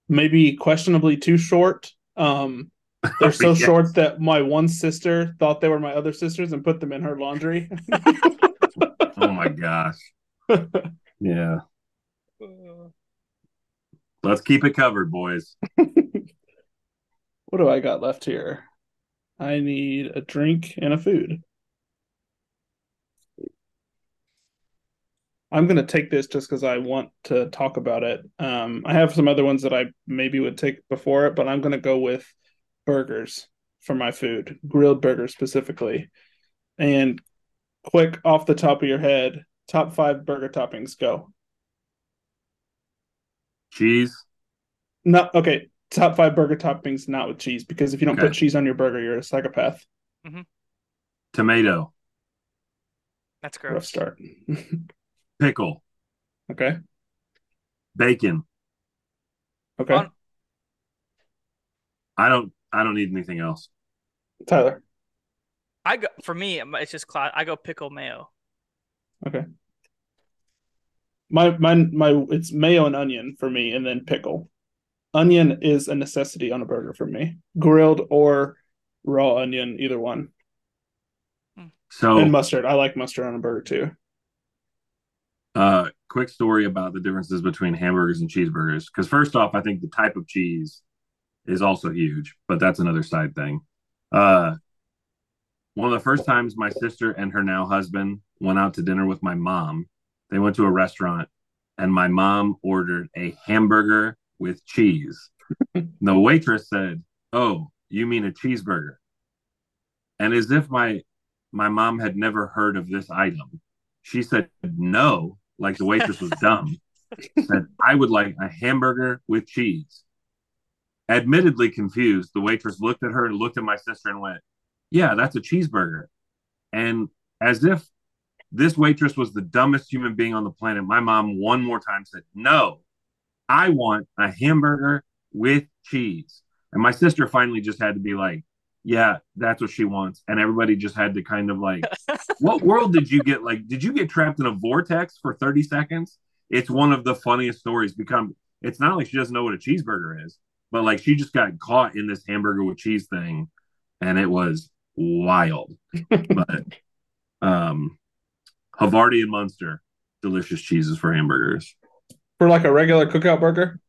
maybe questionably too short. Um, They're so Yeah. short that my one sister thought they were my other sisters and put them in her laundry. Oh my gosh. Yeah. Let's keep it covered, boys. what do I got left here? I need a drink and a food. I'm gonna take this just because I want to talk about it. Um, I have some other ones that I maybe would take before it, but I'm gonna go with burgers for my food, grilled burgers specifically. And quick off the top of your head, top five burger toppings go. Cheese. No, okay, top five burger toppings not with cheese because if you don't Okay. put cheese on your burger, you're a psychopath. Tomato. That's great. Rough gross. start. Pickle. okay, Bacon. okay, On- I don't I don't need anything else. Tyler. I go for me. It's just cla I go pickle mayo. Okay. My my my it's mayo and onion for me and then pickle. Onion is a necessity on a burger for me. Grilled or raw onion, either one. Hmm. So And mustard. I like mustard on a burger too. Uh quick story about the differences between hamburgers and cheeseburgers. Because first off, I think the type of cheese is also huge, but that's another side thing. Uh one of the first times my sister and her now husband went out to dinner with my mom, they went to a restaurant and my mom ordered a hamburger with cheese. the waitress said, "Oh, you mean a cheeseburger?" And as if my my mom had never heard of this item, she said, "No," like the waitress was dumb. said, "I would like a hamburger with cheese." Admittedly confused, the waitress looked at her and looked at my sister and went, "Yeah, that's a cheeseburger." And as if this waitress was the dumbest human being on the planet, my mom one more time said, "No, I want a hamburger with cheese." And my sister finally just had to be like, "Yeah, that's what she wants." And everybody just had to kind of like, "What world did you get? Like, did you get trapped in a vortex for 30 seconds?" It's one of the funniest stories. Become it's not like she doesn't know what a cheeseburger is, but like she just got caught in this hamburger with cheese thing, and it was wild. but um, Havarti and Munster, delicious cheeses for hamburgers. For like a regular cookout burger.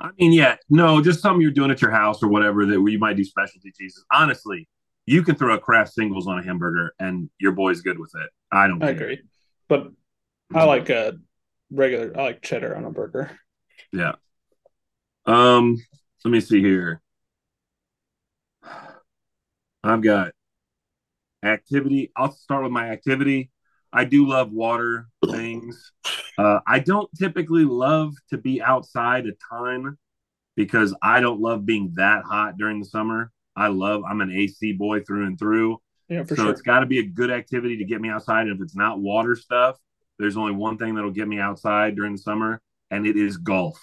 I mean, yeah, no, just something you're doing at your house or whatever that where you might do specialty cheeses. Honestly, you can throw a Kraft Singles on a hamburger and your boy's good with it. I don't. I care. agree. But I like a regular I like cheddar on a burger. Yeah. Um, let me see here. I've got activity. I'll start with my activity. I do love water things. Uh, I don't typically love to be outside a ton because I don't love being that hot during the summer. I love, I'm an AC boy through and through. Yeah, for so sure. it's got to be a good activity to get me outside. And if it's not water stuff, there's only one thing that'll get me outside during the summer, and it is golf.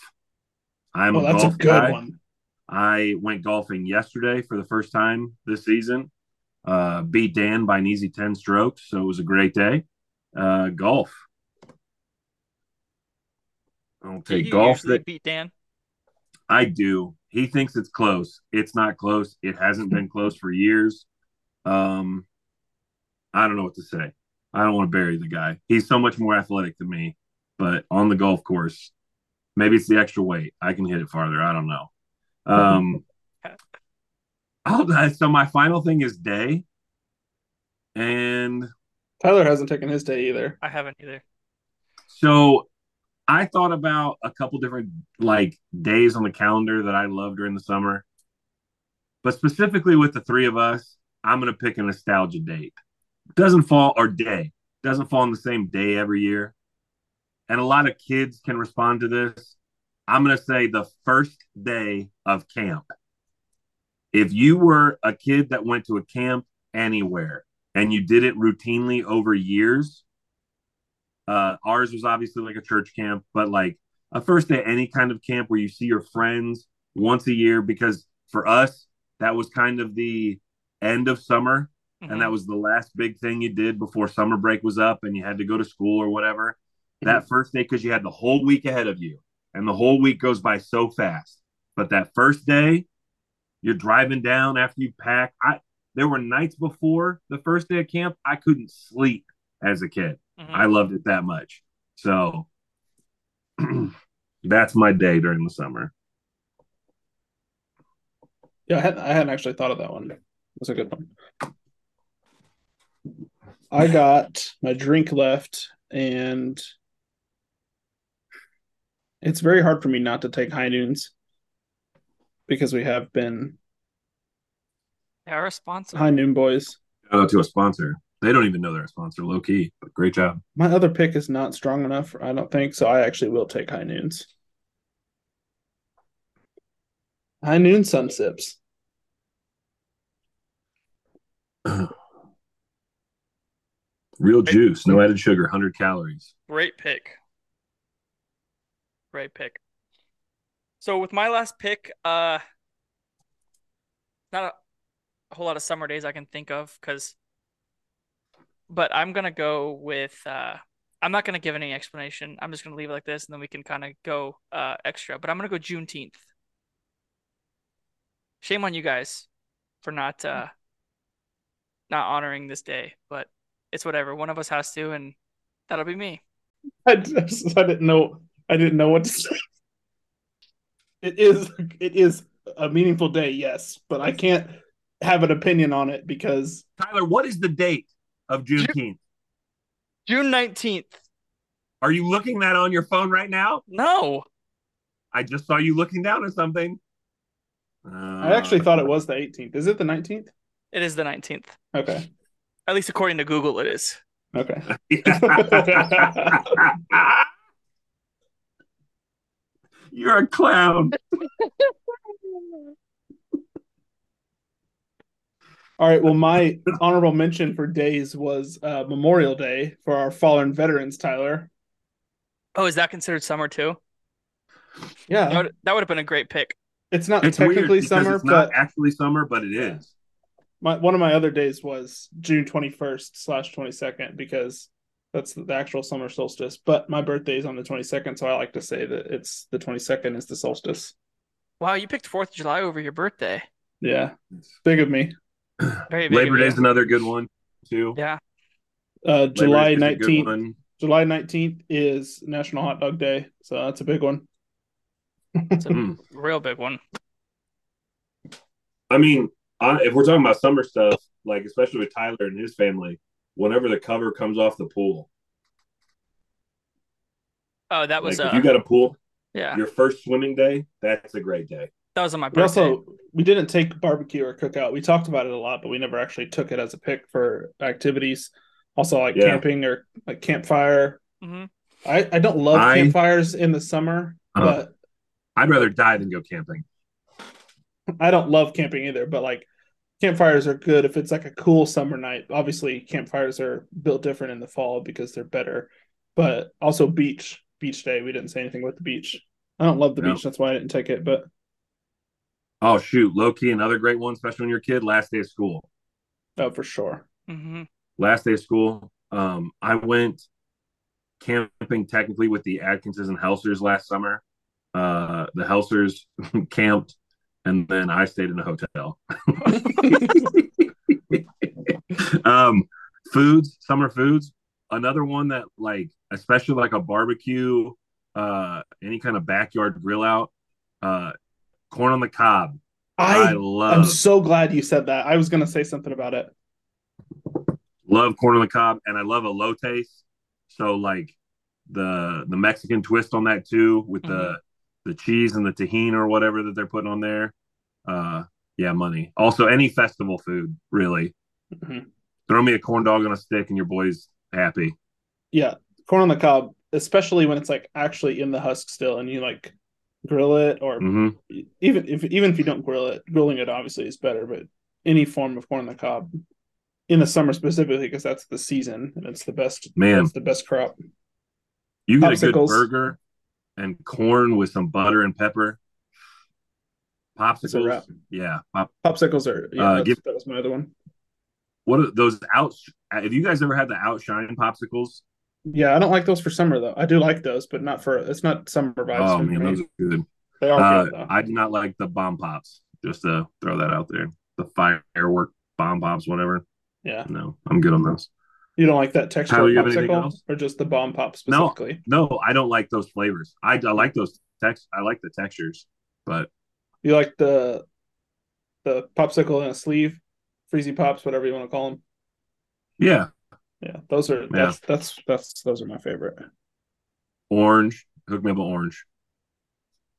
I'm Well, a that's a golf good guy. one. I went golfing yesterday for the first time this season. Uh, beat Dan by an easy 10 strokes. So it was a great day. Uh, golf. I'll Do take you golf. That beat Dan. I do. He thinks it's close. It's not close. It hasn't been close for years. Um, I don't know what to say. I don't want to bury the guy. He's so much more athletic than me. But on the golf course, maybe it's the extra weight. I can hit it farther. I don't know. Um, I'll, so my final thing is day, and Tyler hasn't taken his day either. I haven't either. so I thought about a couple different like days on the calendar that I love during the summer. But specifically with the three of us, I'm gonna pick a nostalgia date. Doesn't fall or day. Doesn't fall on the same day every year. And a lot of kids can respond to this. I'm gonna say the first day of camp. If you were a kid that went to a camp anywhere and you did it routinely over years, uh, ours was obviously like a church camp, but like a first day any kind of camp where you see your friends once a year, because for us, that was kind of the end of summer. And that was the last big thing you did before summer break was up and you had to go to school or whatever. That first day, because you had the whole week ahead of you, and the whole week goes by so fast. But that first day, You're driving down after you pack. I there were nights before the first day of camp I couldn't sleep as a kid. Mhm. I loved it that much. So that's my day during the summer. Yeah, I hadn't, I hadn't actually thought of that one. That's a good one. I got my drink left, and it's very hard for me not to take high noons because we have been They are responsible. high noon boys. Shout out to a sponsor. They don't even know they're a sponsor, low key, but great job. My other pick is not strong enough, I don't think, so I actually will take high noons. High noon sun sips. Real juice, no added sugar, 100 calories. Great pick. Great pick. So with my last pick, uh not a, a whole lot of summer days I can think of because but I'm gonna go with uh I'm not gonna give any explanation. I'm just gonna leave it like this and then we can kind of go uh extra. But I'm gonna go Juneteenth. Shame on you guys for not uh not honoring this day, but it's whatever. One of us has to, and that'll be me. I just I didn't know I didn't know what to say. It is it is a meaningful day, yes, but I can't have an opinion on it because Tyler, what is the date of Juneteenth? June 19th. Are you looking that on your phone right now? No. I just saw you looking down at something. I actually thought it was the 18th. Is it the 19th? It is the 19th. Okay. At least according to Google, it is. Okay. You're a clown. All right. Well, my honorable mention for days was uh, Memorial Day for our fallen veterans, Tyler. Oh, is that considered summer too? That Yeah. would, that would have been a great pick. It's not It's technically because summer, it's not but actually summer, but it Yeah. is. my, one of my other days was June 21st slash 22nd because that's the actual summer solstice. But my birthday is on the 22nd, so I like to say that it's the 22nd is the solstice. Wow, you picked 4th of July over your birthday. Yeah. Big of me. Very big. Labor Day is another good one too. Yeah. Uh, July Day's a good 19th. July 19th is National Hot Dog Day, so that's a big one. It's a Mm. real big one. I mean, on, if we're talking about summer stuff, like especially with Tyler and his family, whenever the cover comes off the pool, Oh, that was like uh if you got a pool, yeah. your first swimming day, that's a great day. That was on my We also we didn't take barbecue or cookout. We talked about it a lot, but we never actually took it as a pick for activities. Also, like Yeah. camping or like campfire. Mhm. I I don't love I- campfires in the summer, Uh, but I'd rather die than go camping. I don't love camping either. But like campfires are good if it's like a cool summer night. Obviously, campfires are built different in the fall because they're better. But also beach beach day. We didn't say anything about the beach. I don't love the No. beach. That's why I didn't take it. But Oh shoot, low key, another great one, especially when you're a kid. Last day of school. oh, for sure. Mhm. Last day of school. Um, I went camping technically with the Atkinses and Helsers last summer. Uh, the Helsers camped, and then I stayed in a hotel. um, foods, summer foods. Another one that like, especially like a barbecue, uh, any kind of backyard grill out, uh, corn on the cob. I, I love I'm so glad you said that. I was gonna say something about it. love corn on the cob, and I love elote. So like the the Mexican twist on that too, with the the cheese and the Tajín or whatever that they're putting on there. Uh, yeah, money. Also, any festival food, really. Mhm. Throw me a corn dog on a stick, and your boy's happy. Yeah, corn on the cob, especially when it's like actually in the husk still, and you like grill it, or hmm even if even if you don't grill it, grilling it obviously is better. But any form of corn on the cob in the summer specifically, because that's the season and it's the best. Man. it's the best crop. You get a good burger and corn with some butter and pepper. Popsicles, yeah. Pop, Popsicles are yeah. Uh, that's- give- that was my other one. what are those out? Have you guys ever had the outshine popsicles? Yeah, I don't like those for summer though. I do like those, but not for it's not summer vibes. Oh for man, me. those are good. they are Uh, good though. I do not like the bomb pops. just to throw that out there. The firework bomb pops, whatever. Yeah. No, I'm good on those. You don't like that texture Tyler, of you popsicle, else? or just the bomb pop No. specifically? No, I don't like those flavors. I, I like those text. I like the textures, but You like the the popsicle in a sleeve, freezy pops, whatever you want to call them. yeah, Yeah, those are that's that's that's those are my favorite. orange. Hook me up with orange.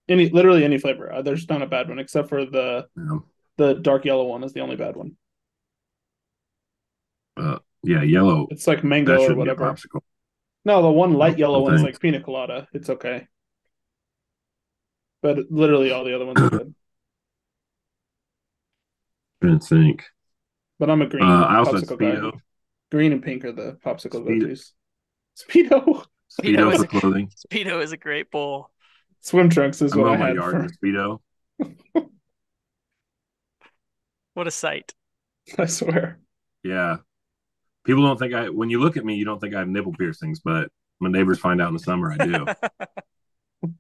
Any literally any flavor. Uh, there's not a bad one except for the Yeah, the dark yellow one is the only bad one. Uh, yeah yellow. It's like That mango or should be a whatever. popsicle. No, the one light yellow no one is like pina colada. It's okay. But literally all the other ones are good. Trying to think. But I'm a green Uh, I also had popsicle guy. Speedo. Green and pink are the popsicle Speedo. go-tos. Speedo. Speedo Speedo is for a- clothing. Speedo is a great bowl. Swim trunks is I'm what I on my had yard for speedo. What a sight. I swear. Yeah. People don't think I. When you look at me, you don't think I have nipple piercings, but my neighbors find out in the summer I do.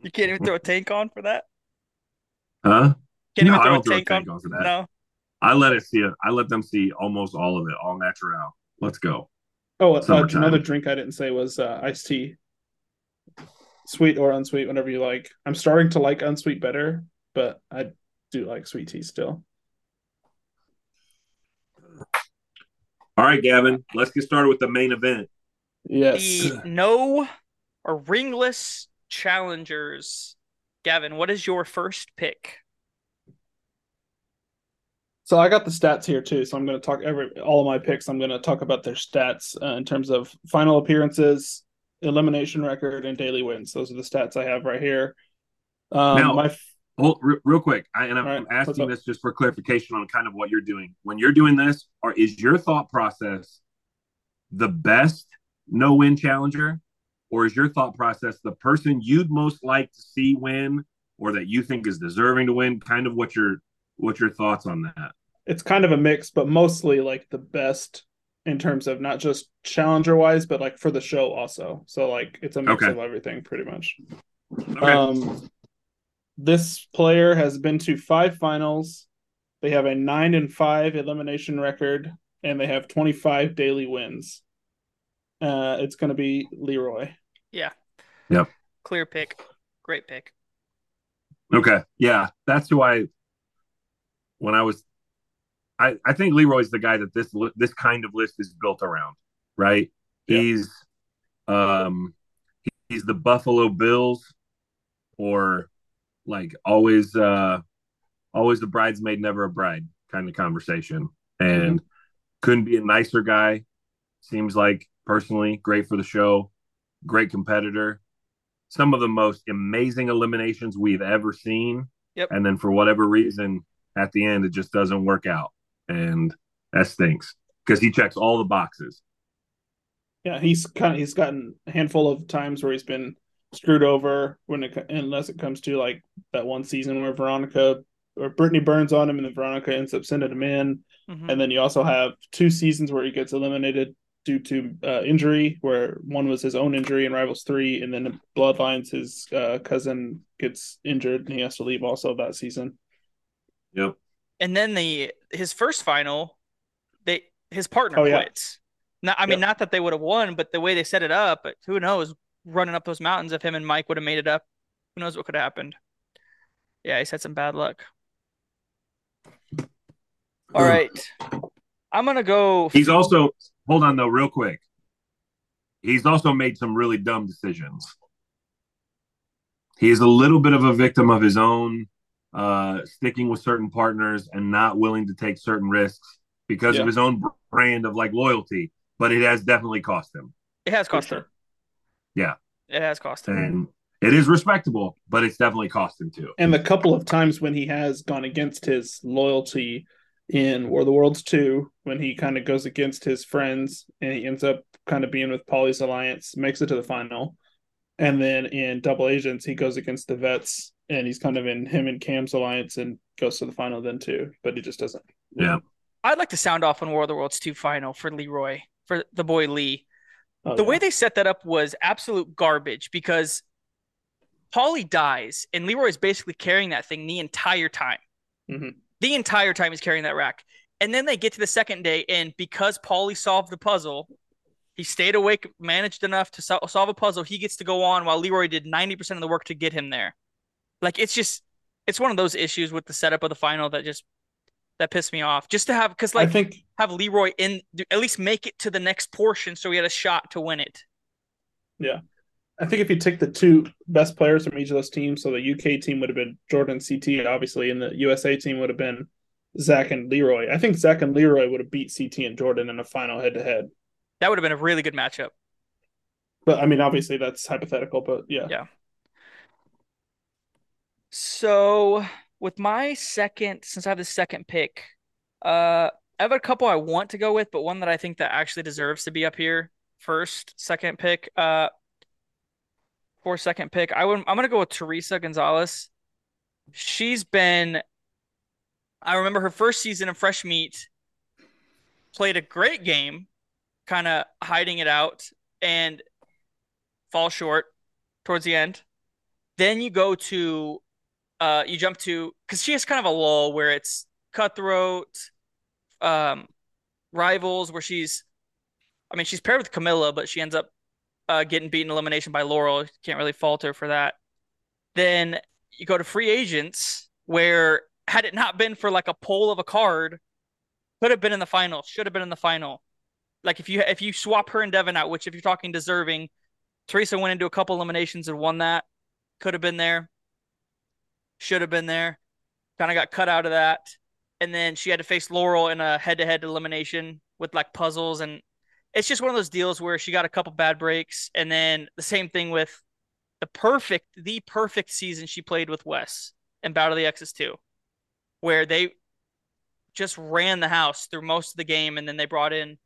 You can't even throw a tank on for that? huh? Can't No, even I throw don't a throw a tank, tank on on for that. No. I let it see it. I let them see almost all of it, all natural. Let's go. Oh, uh, another drink I didn't say was uh, iced tea. Sweet or unsweet, whenever you like. I'm starting to like unsweet better, but I do like sweet tea still. All right, Gavin. Let's get started with the main event. Yes. The no or ringless challengers. Gavin, what is your first pick? So I got the stats here too. So I'm going to talk every all of my picks. I'm going to talk about their stats uh, in terms of final appearances, elimination record, and daily wins. Those are the stats I have right here. Um, Now- my f- Hold re- real quick. I, and I'm right, what's asking this just for clarification on kind of what you're doing. When you're doing this, or is your thought process the best no win challenger, or is your thought process the person you'd most like to see win, or that you think is deserving to win? Kind of what your what your thoughts on that? it's kind of a mix, but mostly like the best in terms of not just challenger wise, but like for the show also. So like it's a mix Okay. of everything pretty much. Okay. Um, this player has been to five finals. They have a nine and five elimination record, and they have 25 daily wins. Uh, it's going to be Leroy. Yeah. Yep. Clear pick. Great pick. Okay. Yeah. That's who I when I was I, I think Leroy's the guy that this this kind of list is built around, right? Yeah. He's um he- he's the Buffalo Bills or like always uh always the bridesmaid never a bride kind of conversation and couldn't be a nicer guy seems like personally great for the show great competitor some of the most amazing eliminations we've ever seen Yep. and then for whatever reason at the end it just doesn't work out and that stinks because he checks all the boxes Yeah, he's kind of he's gotten a handful of times where he's been screwed over when it co- unless it comes to like that one season where Veronica or Brittany burns on him and then Veronica ends up sending him in. Mhm. And then you also have two seasons where he gets eliminated due to uh, injury, where one was his own injury in Rivals 3, and then in Bloodlines, his uh, cousin gets injured and he has to leave also that season. Yep And then the his first final, they his partner Oh, yeah. quits. Not, I mean, Yep. not that they would have won, but the way they set it up, but who knows? Running up those mountains, if him and Mike would have made it up, who knows what could have happened? Yeah, he's had some bad luck. All right, I'm gonna go. he's also hold on though real quick he's also made some really dumb decisions he is a little bit of a victim of his own uh sticking with certain partners and not willing to take certain risks because Yeah. of his own brand of like loyalty but it has definitely cost him It has cost sure. him. Yeah. It has cost him. and it is respectable but it's definitely cost him too And the couple of times when he has gone against his loyalty in War of the Worlds 2, when he kind of goes against his friends and he ends up kind of being with Paulie's alliance, makes it to the final. And then in Double Agents, he goes against the vets and he's kind of in him and Cam's alliance and goes to the final then too, but he just doesn't. yeah I'd like to sound off on War of the Worlds 2 final for Leroy, for the boy Lee. Oh, the yeah. way they set that up was absolute garbage because Paulie dies, and Leroy is basically carrying that thing the entire time. Mhm. The entire time he's carrying that rack. And then they get to the second day, and because Paulie solved the puzzle, he stayed awake, managed enough to sol- solve a puzzle. He gets to go on while Leroy did 90% of the work to get him there. Like it's just, it's one of those issues with the setup of the final that just, that pissed me off. Just to have, because like, I think have Leroy in, at least make it to the next portion so he had a shot to win it. Yeah. I think if you take the two best players from each of those teams, so the UK team would have been Jordan CT, obviously, and the USA team would have been Zach and Leroy. I think Zach and Leroy would have beat CT and Jordan in a final head to head. That would have been a really good matchup. But I mean, obviously that's hypothetical, but yeah. Yeah. So with my second, since I have the second pick, uh, I have a couple I want to go with, but one that I think that actually deserves to be up here first, second pick. Uh, for second pick, I would I'm gonna go with Theresa Gonzalez. She's been, I remember her first season of Fresh Meat, played a great game, kind of hiding it out and fall short towards the end. Then you go to uh you jump to because she has kind of a lull where it's cutthroat um rivals where she's I mean she's paired with Camila, but she ends up uh getting beaten elimination by Laurel. Can't really fault her for that. Then you go to free agents where had it not been for like a pull of a card, could have been in the final, should have been in the final. Like if you if you swap her and Devin out, which if you're talking deserving, Theresa went into a couple eliminations and won that. Could have been there. Should have been there. Kind of got cut out of that. And then she had to face Laurel in a head to head elimination with like puzzles. And it's just one of those deals where she got a couple bad breaks. And then the same thing with the perfect, the perfect season she played with Wes in Battle of the Exes 2, where they just ran the house through most of the game. And then they brought in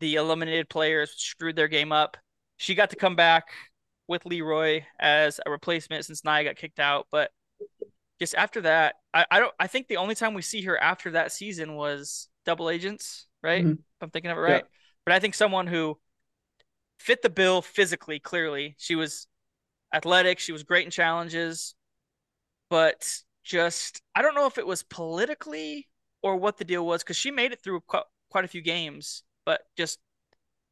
the eliminated players, screwed their game up she got to come back with Leroy as a replacement since Nia got kicked out. But just after that, I, I don't I think the only time we see her after that season was double agents, right? Mhm. If I'm thinking of it right. But I think someone who fit the bill physically, clearly. She was athletic, she was great in challenges, but just I don't know if it was politically or what the deal was because she made it through quite a few games, but just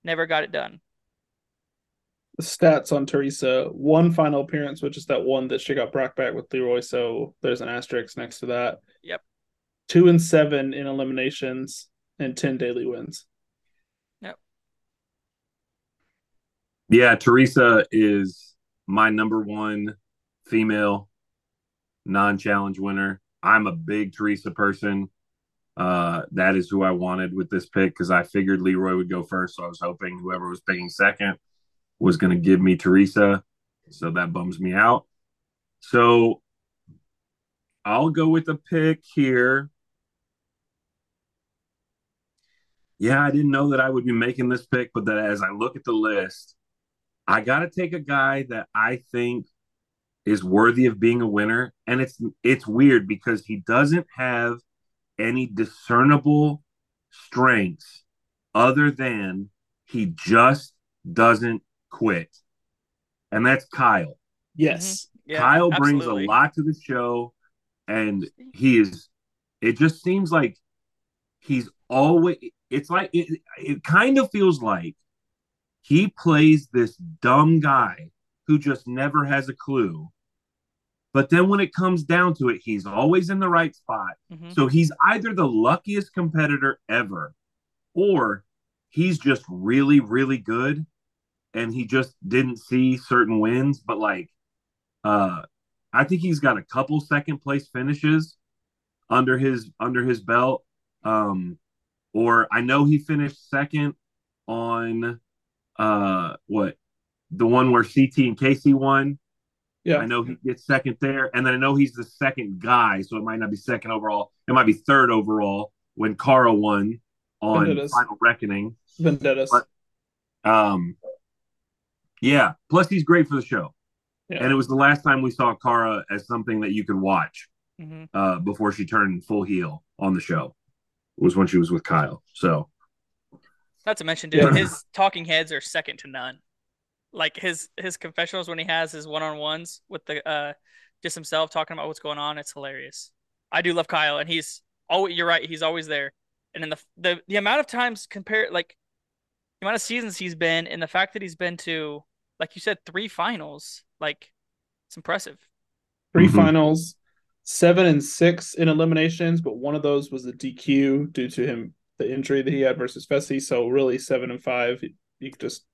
never got it done. The stats on Theresa, one final appearance, which is that one that she got brought back with Leroy, so there's an asterisk next to that. Yep. Two and seven in eliminations and ten daily wins. Yep. Yeah, Theresa is my number one female non-challenge winner. I'm a big Theresa person. Uh, that is who I wanted with this pick because I figured Leroy would go first. So I was hoping whoever was picking second was going to give me Theresa. So that bums me out. So I'll go with a pick here. Yeah, I didn't know that I would be making this pick, but that as I look at the list, I got to take a guy that I think is worthy of being a winner, and it's it's weird because he doesn't have any discernible strengths other than he just doesn't quit, and that's Kyle. Yes. Yeah, Kyle brings absolutely. a lot to the show, and he is. It just seems like he's always. It's like it. It kind of feels like he plays this dumb guy who just never has a clue. But then when it comes down to it, he's always in the right spot. Mhm. So he's either the luckiest competitor ever, or he's just really, really good and he just didn't see certain wins. But like, uh, I think he's got a couple second place finishes under his under his belt. Um, or I know he finished second on uh what the one where CT and Casey won. Yeah. I know he gets second there, and then I know he's the second guy, so it might not be second overall. It might be third overall when Cara won on Vendettas. Final Reckoning. Vendettas. But- Um, yeah. Plus, he's great for the show, Yeah. and it was the last time we saw Cara as something that you could watch Mhm. uh, before she turned full heel on the show. Was when she was with Kyle. So Not to mention, dude, Yeah. his talking heads are second to none. like his his confessionals when he has his one on ones with the uh just himself talking about what's going on. It's hilarious. I do love Kyle, and he's oh, you're right. He's always there. And in the the the amount of times compared, like the amount of seasons he's been, and the fact that he's been to like you said three finals, like it's impressive. 3 Mhm. finals, seven and six in eliminations, but one of those was a DQ due to him the injury that he had versus Fessy. So really seven and five. You could just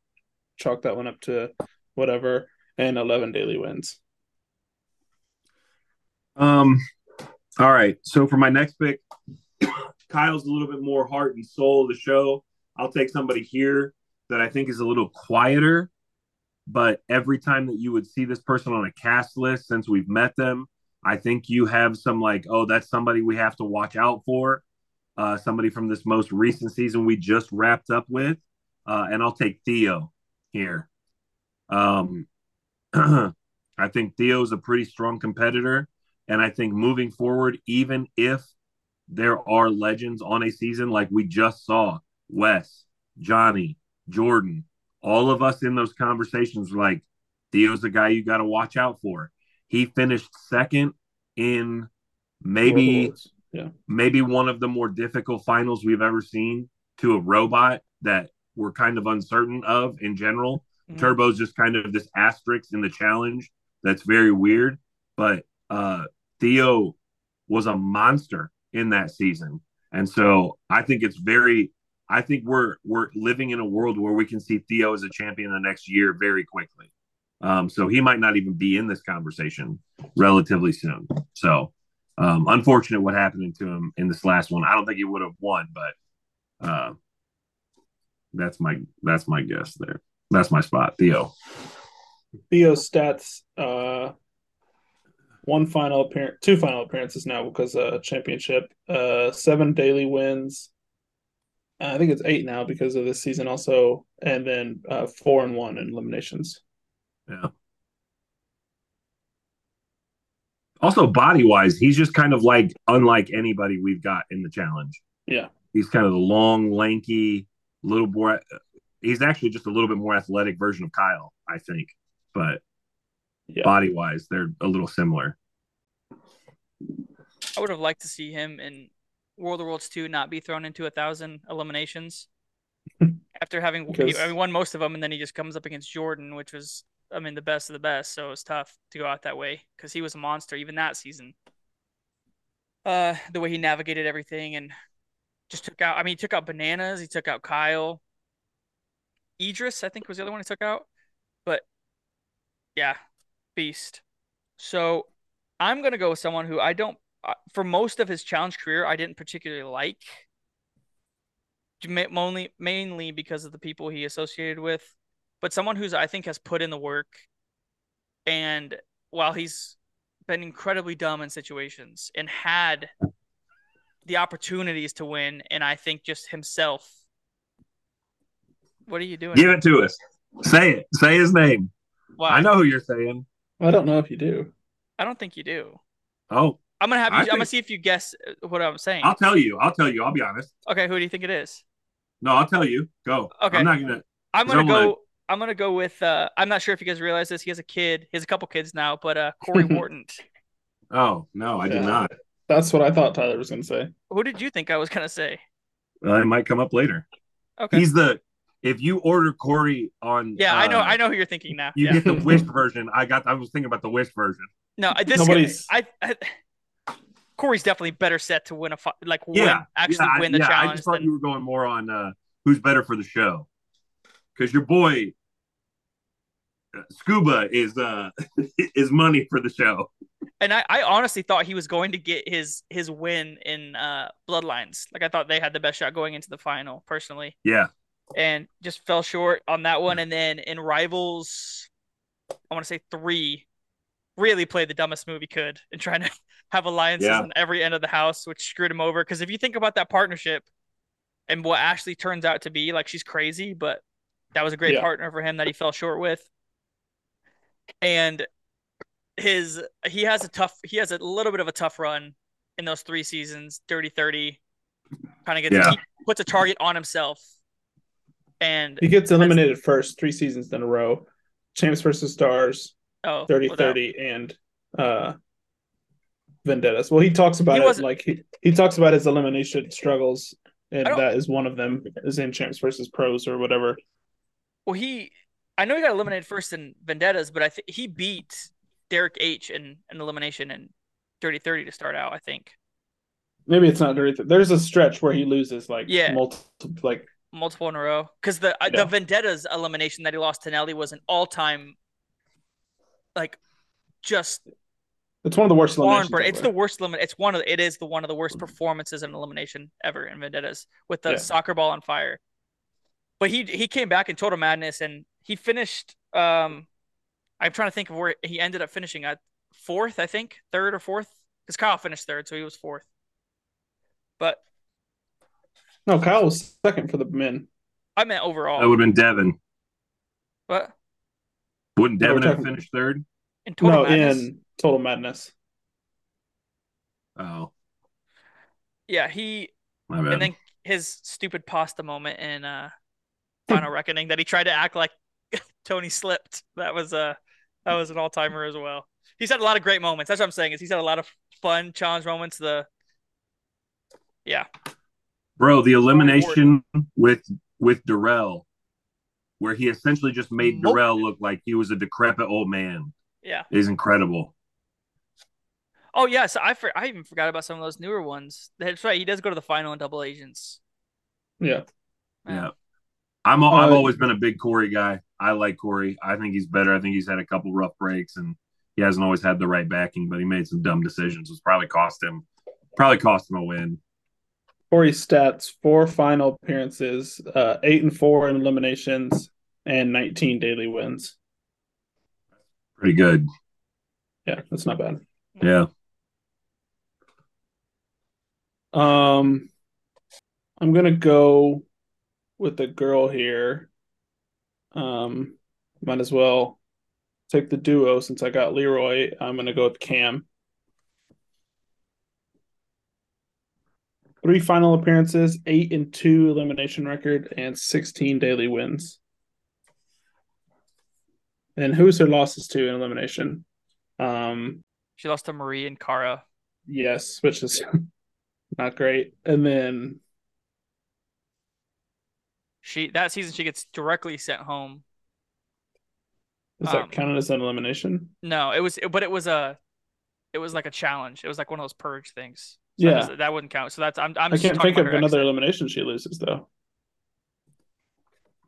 chalk that one up to whatever. And eleven daily wins. Um, all right. So for my next pick, Kyle's a little bit more heart and soul of the show. I'll take somebody here that I think is a little quieter, but every time that you would see this person on a cast list since we've met them, I think you have some like, oh, that's somebody we have to watch out for. Uh, somebody from this most recent season we just wrapped up with. Uh, and I'll take Theo here. Um, I think Theo's a pretty strong competitor. And I think moving forward, even if there are legends on a season like we just saw, Wes, Johnny, Jordan, all of us in those conversations were like, Theo's the guy you got to watch out for. He finished second in maybe Yeah. maybe one of the more difficult finals we've ever seen to a robot that we're kind of uncertain of in general. Mhm. Turbo's just kind of this asterisk in the challenge that's very weird. But uh, Theo was a monster in that season, and so I think it's very. I think we're we're living in a world where we can see Theo as a champion the next year very quickly. Um, so he might not even be in this conversation relatively soon. So um, unfortunate what happened to him in this last one. I don't think he would have won, but uh, that's my that's my guess there. That's my spot, Theo. Theo stats uh one final appearance two final appearances now because uh championship uh seven daily wins I think it's eight now because of this season also and then uh four and one in eliminations Yeah. Also, body wise, he's just kind of like unlike anybody we've got in the challenge. Yeah. He's kind of the long, lanky, little more. He's actually just a little bit more athletic version of Kyle, I think. But Yeah. body wise, they're a little similar. I would have liked to see him in World of Worlds 2 not be thrown into a thousand eliminations after having Because- I mean, won most of them, and then he just comes up against Jordan, which was, I mean, the best of the best. So it was tough to go out that way because he was a monster even that season. Uh, the way he navigated everything and just took out. I mean, he took out bananas. He took out Kyle. Idris, I think, was the other one he took out. But yeah, beast. So I'm gonna go with someone who I don't for most of his challenge career, I didn't particularly like. Mainly, mainly because of the people he associated with, but someone who's I think has put in the work, and while he's been incredibly dumb in situations and had the opportunities to win, and I think just himself. What are you doing? Give it to us. Say it. Say his name. Wow, I know who you're saying. I don't know if you do I don't think you do. Oh, I'm gonna have you. I I'm gonna see if you guess uh, what I'm saying. I'll tell you. I'll tell you. I'll be honest. Okay, who do you think it is? No, I'll tell you. Go. Okay. I'm not gonna. I'm gonna Someone- go. I'm gonna go with. Uh, I'm not sure if you guys realize this. He has a kid. He has a couple kids now, but uh, Corey Wharton. Oh no, I did not. that's what I thought Tyler was gonna say Who did you think I was gonna say? Uh, it might come up later. Okay. He's the. If you order Corey on, yeah, I know. uh, I know who you're thinking now. You yeah. get the Wish version. I got. I was thinking about the Wish version. No, I- this Nobody's- guy. I, I. Corey's definitely better set to win a fi- like win Yeah, actually yeah, win the yeah, I just thought than you were going more on uh, who's better for the show, because your boy uh, Scuba is uh is money for the show. and I, I honestly thought he was going to get his his win in uh Bloodlines. Like I thought they had the best shot going into the final personally. Yeah, and just fell short on that one. And then in Rivals, I want to say three, really played the dumbest move he could in trying to have alliances Yeah. on every end of the house, which screwed him over. Because if you think about that partnership and what Ashley turns out to be, like she's crazy, but that was a great Yeah. partner for him that he fell short with. And his he has a tough he has a little bit of a tough run in those three seasons, dirty 30. Kind of gets Yeah. he puts a target on himself. And he gets eliminated first three seasons in a row Champs versus Stars, Oh, 30 without- 30 and uh vendettas well he talks about He it like he, he talks about his elimination struggles and that is one of them is in champs versus pros or whatever Well, he, I know he got eliminated first in Vendettas, but I think he beat Derek H in an elimination in Dirty Thirty to start out. I think maybe it's not dirty there's a stretch where he loses like Yeah. multiple like multiple in a row because the Yeah. the Vendettas elimination that he lost to Nelly was an all time, like, just it's one of the worst eliminations burn. It's the worst limit. It's one of it is the one of the worst performances in elimination ever in Vendettas with the Yeah. soccer ball on fire. But he he came back in total madness and he finished. Um, I'm trying to think of where he ended up finishing at fourth, I think, third or fourth, because Kyle finished third, so he was fourth. But no kyle was second for the men I meant overall. That would have been Devin. What? Wouldn't No, Devin have talking- finished third? in total no madness, in total madness Oh, yeah, he my bad. and then his stupid pasta moment in uh Final Reckoning that he tried to act like Tony slipped. That was uh that was an all timer as well. He's had a lot of great moments. That's what I'm saying. Is he's had a lot of fun challenge moments. The yeah, Bro, the elimination with with Darrell, where he essentially just made Nope. Darrell look like he was a decrepit old man, yeah. is incredible. Oh yeah, so I for, I even forgot about some of those newer ones. That's right. He does go to the final in double agents. yeah Yeah. I'm al- I've Uh, always been a big Corey guy. I like Corey. I think he's better. I think he's had a couple rough breaks and he hasn't always had the right backing, but he made some dumb decisions. It's probably cost him probably cost him a win. Corey's stats four final appearances uh eight and four in eliminations and 19 daily wins Pretty good. yeah that's not bad Yeah. Um, I'm gonna go with the girl here. Um, might as well take the duo since I got Leroy. I'm gonna go with Kam. Three final appearances, eight and two elimination record, and 16 daily wins. And who's her losses to in elimination? Um, She lost to Marie and Cara. yes, which is not great. And then She that season she gets directly sent home. Is that Um, counted as an elimination? No, it was but it was a it was like a challenge. It was like one of those purge things. So Yeah. doesn't- that wouldn't count. So that's I'm I'm I can't think of another exit. elimination she loses though.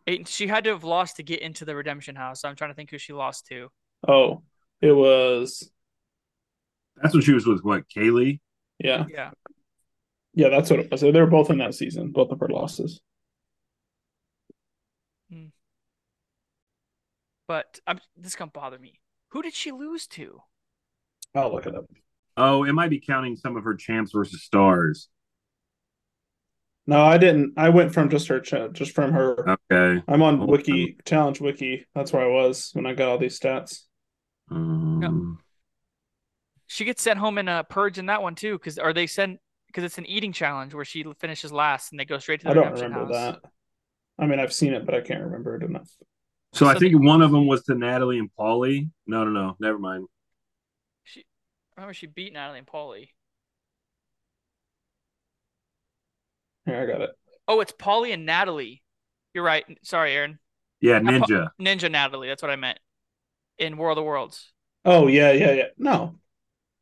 Eight- She had to have lost to get into the redemption house. So I'm trying to think who she lost to. Oh, it was That's when she was with what, Kaylee? yeah, Yeah. Yeah. That's what it was. They were both in that season. Both of her losses. But I'm, this gonna bother me. Who did she lose to? I'll look it up. Oh, it might be counting some of her champs versus stars. No, I didn't. I went from just her, ch- just from her. Okay. I'm on Oh, Wiki Challenge Wiki. That's where I was when I got all these stats. Um, She gets sent home in a purge in that one too, because are they send because it's an eating challenge where she finishes last and they go straight to the I don't redemption remember house. that. I mean, I've seen it, but I can't remember it enough. So I So think one of them was to Natalie and Paulie. No, no, no. Never mind. She remember she beat Natalie and Paulie. Here, I got it. Oh, it's Paulie and Natalie. You're right. Sorry, Aaron. Yeah, Not Ninja. Ninja Natalie. That's what I meant. In War of the Worlds. Oh yeah, yeah, yeah. No.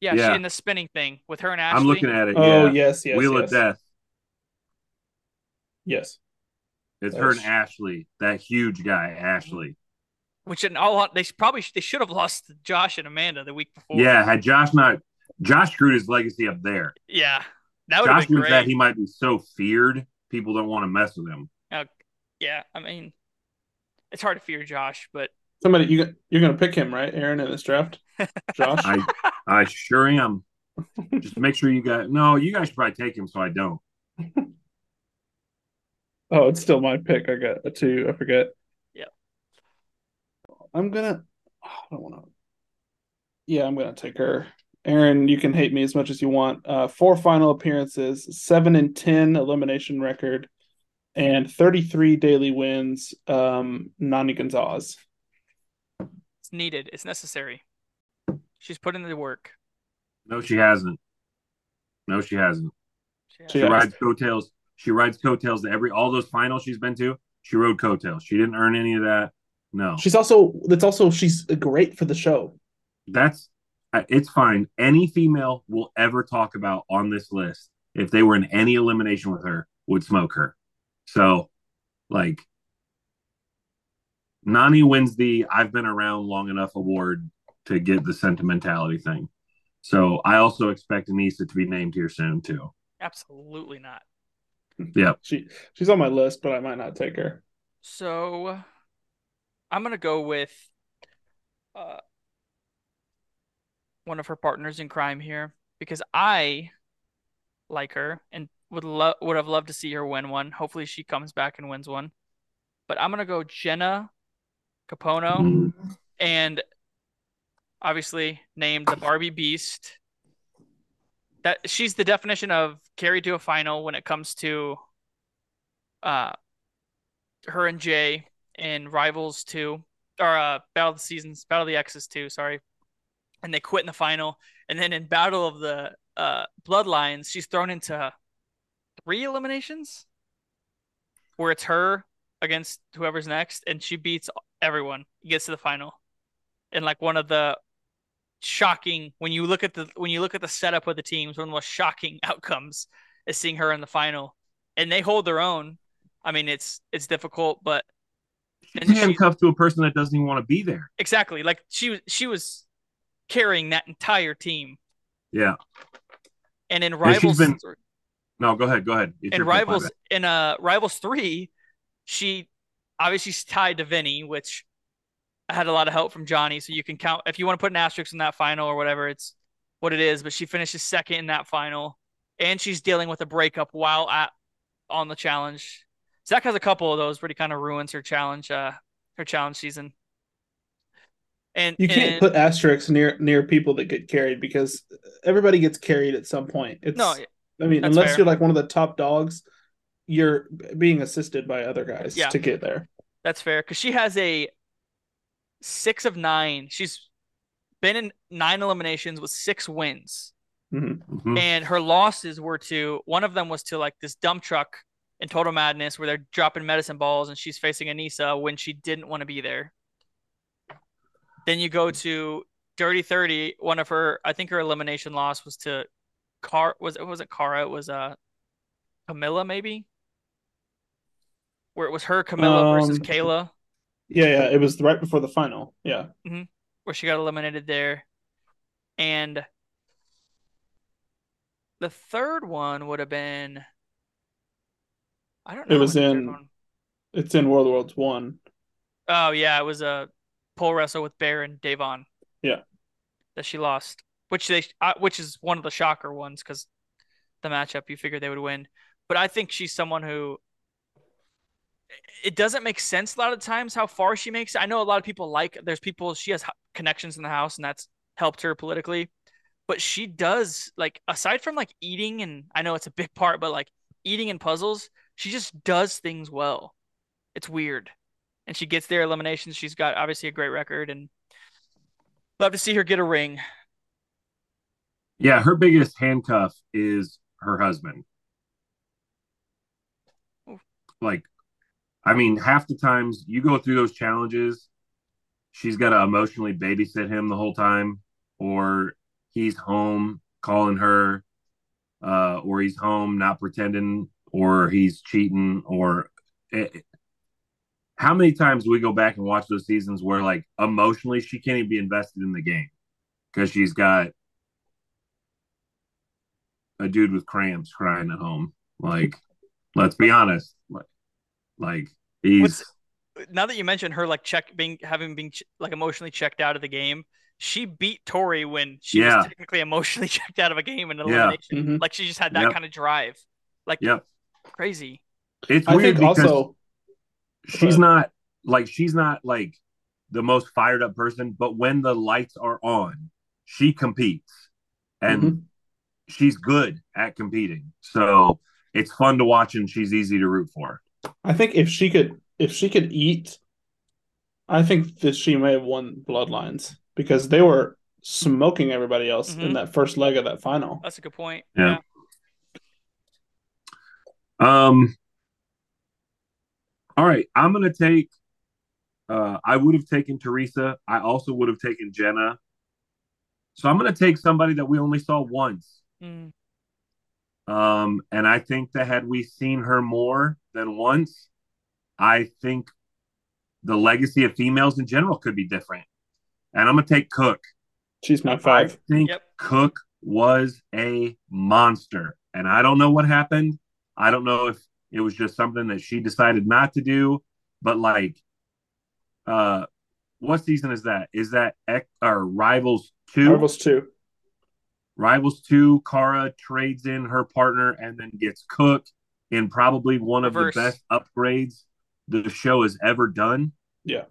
Yeah, Yeah. she in the spinning thing with her and Ashley. I'm looking at it. Oh yeah. yes, yes, Wheel yes. of Death. Yes. It's her and Ashley. That huge guy, mm-hmm. Ashley. Which in all they probably they should have lost Josh and Amanda the week before. Yeah, had Josh not Josh screwed his legacy up there. Yeah. That would have Josh been means great. that he might be so feared, people don't want to mess with him. Uh, yeah, I mean it's hard to fear Josh, but Somebody, you you're gonna pick him, right, Aaron, in this draft? Josh. I I sure am. Just make sure you guys no, you guys should probably take him so I don't. Oh, it's still my pick. I got a two. I forget. Yeah. I'm gonna. I don't want to. Yeah, I'm gonna take her. Aaron, you can hate me as much as you want. Uh, four final appearances, seven and ten elimination record, and 33 daily wins. Um, Nany Gonzalez. It's needed. It's necessary. She's put in the work. No, she hasn't. No, she hasn't. She She She has. rides coattails. She rides coattails to every all those finals she's been to. She rode coattails. She didn't earn any of that. No, She's also that's also she's great for the show. that's uh, it's fine. Any female will ever talk about on this list if they were in any elimination with her would smoke her. So, like, Nany wins the "I've been around long enough" award to get the sentimentality thing. So I also expect Aneesa to be named here soon too. Absolutely not. Yeah. She she's on my list, but I might not take her. So I'm gonna go with uh one of her partners in crime here because I like her and would love would have loved to see her win one. Hopefully she comes back and wins one. But I'm gonna go Jenna Compono Mm. and obviously named the Barbie Beast. That she's the definition of carried to a final when it comes to uh her and Jay in Rivals 2 or uh Battle of the Seasons, Battle of the Exes 2, sorry. And they quit in the final. And then in Battle of the uh Bloodlines, she's thrown into three eliminations where it's her against whoever's next and she beats everyone, gets to the final. in like one of the shocking when you look at the when you look at the setup of the teams, one of the most shocking outcomes is seeing her in the final. And they hold their own. I mean, it's it's difficult, but She's And she- handcuffed to a person that doesn't even want to be there. exactly like she was she was carrying that entire team. Yeah. And in Rivals been- No, go ahead. Go ahead. It's in Rivals in uh Rivals three, she obviously she's tied to Vinny, which had a lot of help from Johnny. So you can count if you want to put an asterisk in that final or whatever, it's what it is. But she finishes second in that final, and she's dealing with a breakup while at on the challenge. Zach has a couple of those, but he kind of ruins her challenge, uh, her challenge season. And You can't and- put asterisks near near people that get carried because everybody gets carried at some point. It's no, I mean, unless fair. you're like one of the top dogs, you're being assisted by other guys Yeah. to get there. That's fair because she has a six of nine. She's been in nine eliminations with six wins, Mhm. Mhm. and her losses were to one of them was to like this dump truck in Total Madness where they're dropping medicine balls and she's facing Aneesa when she didn't want to be there. Then you go to Dirty Thirty. One of her, I think her elimination loss was to Car. Was it wasn't Cara? It was uh Camila maybe. Where it was her Camila versus Um, Kayla. Yeah, yeah. It was right before the final. Yeah. where she got eliminated there. And the third one would have been I don't know. It was what the third in- It's in World Worlds One. Oh yeah, it was a pole wrestle with Bear and Davon. Yeah. That she lost, which they uh, which is one of the shocker ones because the matchup you figured they would win. But I think she's someone who it doesn't make sense a lot of times how far she makes it. I know a lot of people like there's people she has connections in the house and that's helped her politically. But she does like aside from like eating and I know it's a big part, but like eating and puzzles, she just does things well. It's weird. And she gets their eliminations. She's got obviously a great record and love to see her get a ring. Yeah, her biggest handcuff is her husband. Oof. Like, I mean, half the times you go through those challenges, she's got to emotionally babysit him the whole time, or he's home calling her, uh, or he's home not pretending, or he's cheating, or it, how many times do we go back and watch those seasons where, like, emotionally she can't even be invested in the game because she's got a dude with cramps crying at home. Like, let's be honest. Like, like he's What's- Now that you mentioned her like check being having been like emotionally checked out of the game, she beat Tori when she Yeah. was technically emotionally checked out of a game in Yeah. elimination. Mhm. Like she just had that Yep. kind of drive. Like yep. crazy. It's I weird think because also she's not like she's not like the most fired up person, but when the lights are on, she competes and Mhm. she's good at competing. So it's fun to watch and she's easy to root for. I think if she could if she could eat, I think that she may have won Bloodlines because they were smoking everybody else in Mhm. that first leg of that final. That's a good point. Yeah. Um. All right, I'm gonna take. Uh, I would have taken Theresa. I also would have taken Jenna. So I'm gonna take somebody that we only saw once. Mm, Um, and I think that had we seen her more than once, I think the legacy of females in general could be different. And I'm gonna take Cooke. She's my five. I five. think Yep. Cooke was a monster. And I don't know what happened. I don't know if it was just something that she decided not to do, but like uh what season is that? Is that X or Rivals 2? Rivals two. Rivals 2, Cara trades in her partner and then gets Cooke in probably one Reverse. of the best upgrades the show has ever done. Yeah.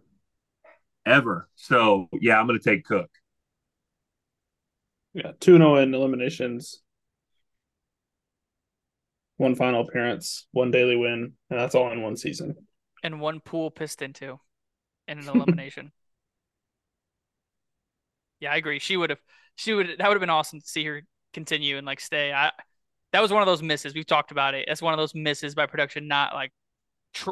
Ever. So yeah, I'm gonna take Cooke. Yeah, two no oh in eliminations. One final appearance, one daily win, and that's all in one season. and one pool pissed into in an elimination. yeah, I agree. She would have. She would. That would have been awesome to see her continue and like stay. I. That was one of those misses. We've talked about it. That's one of those misses by production, not like tr-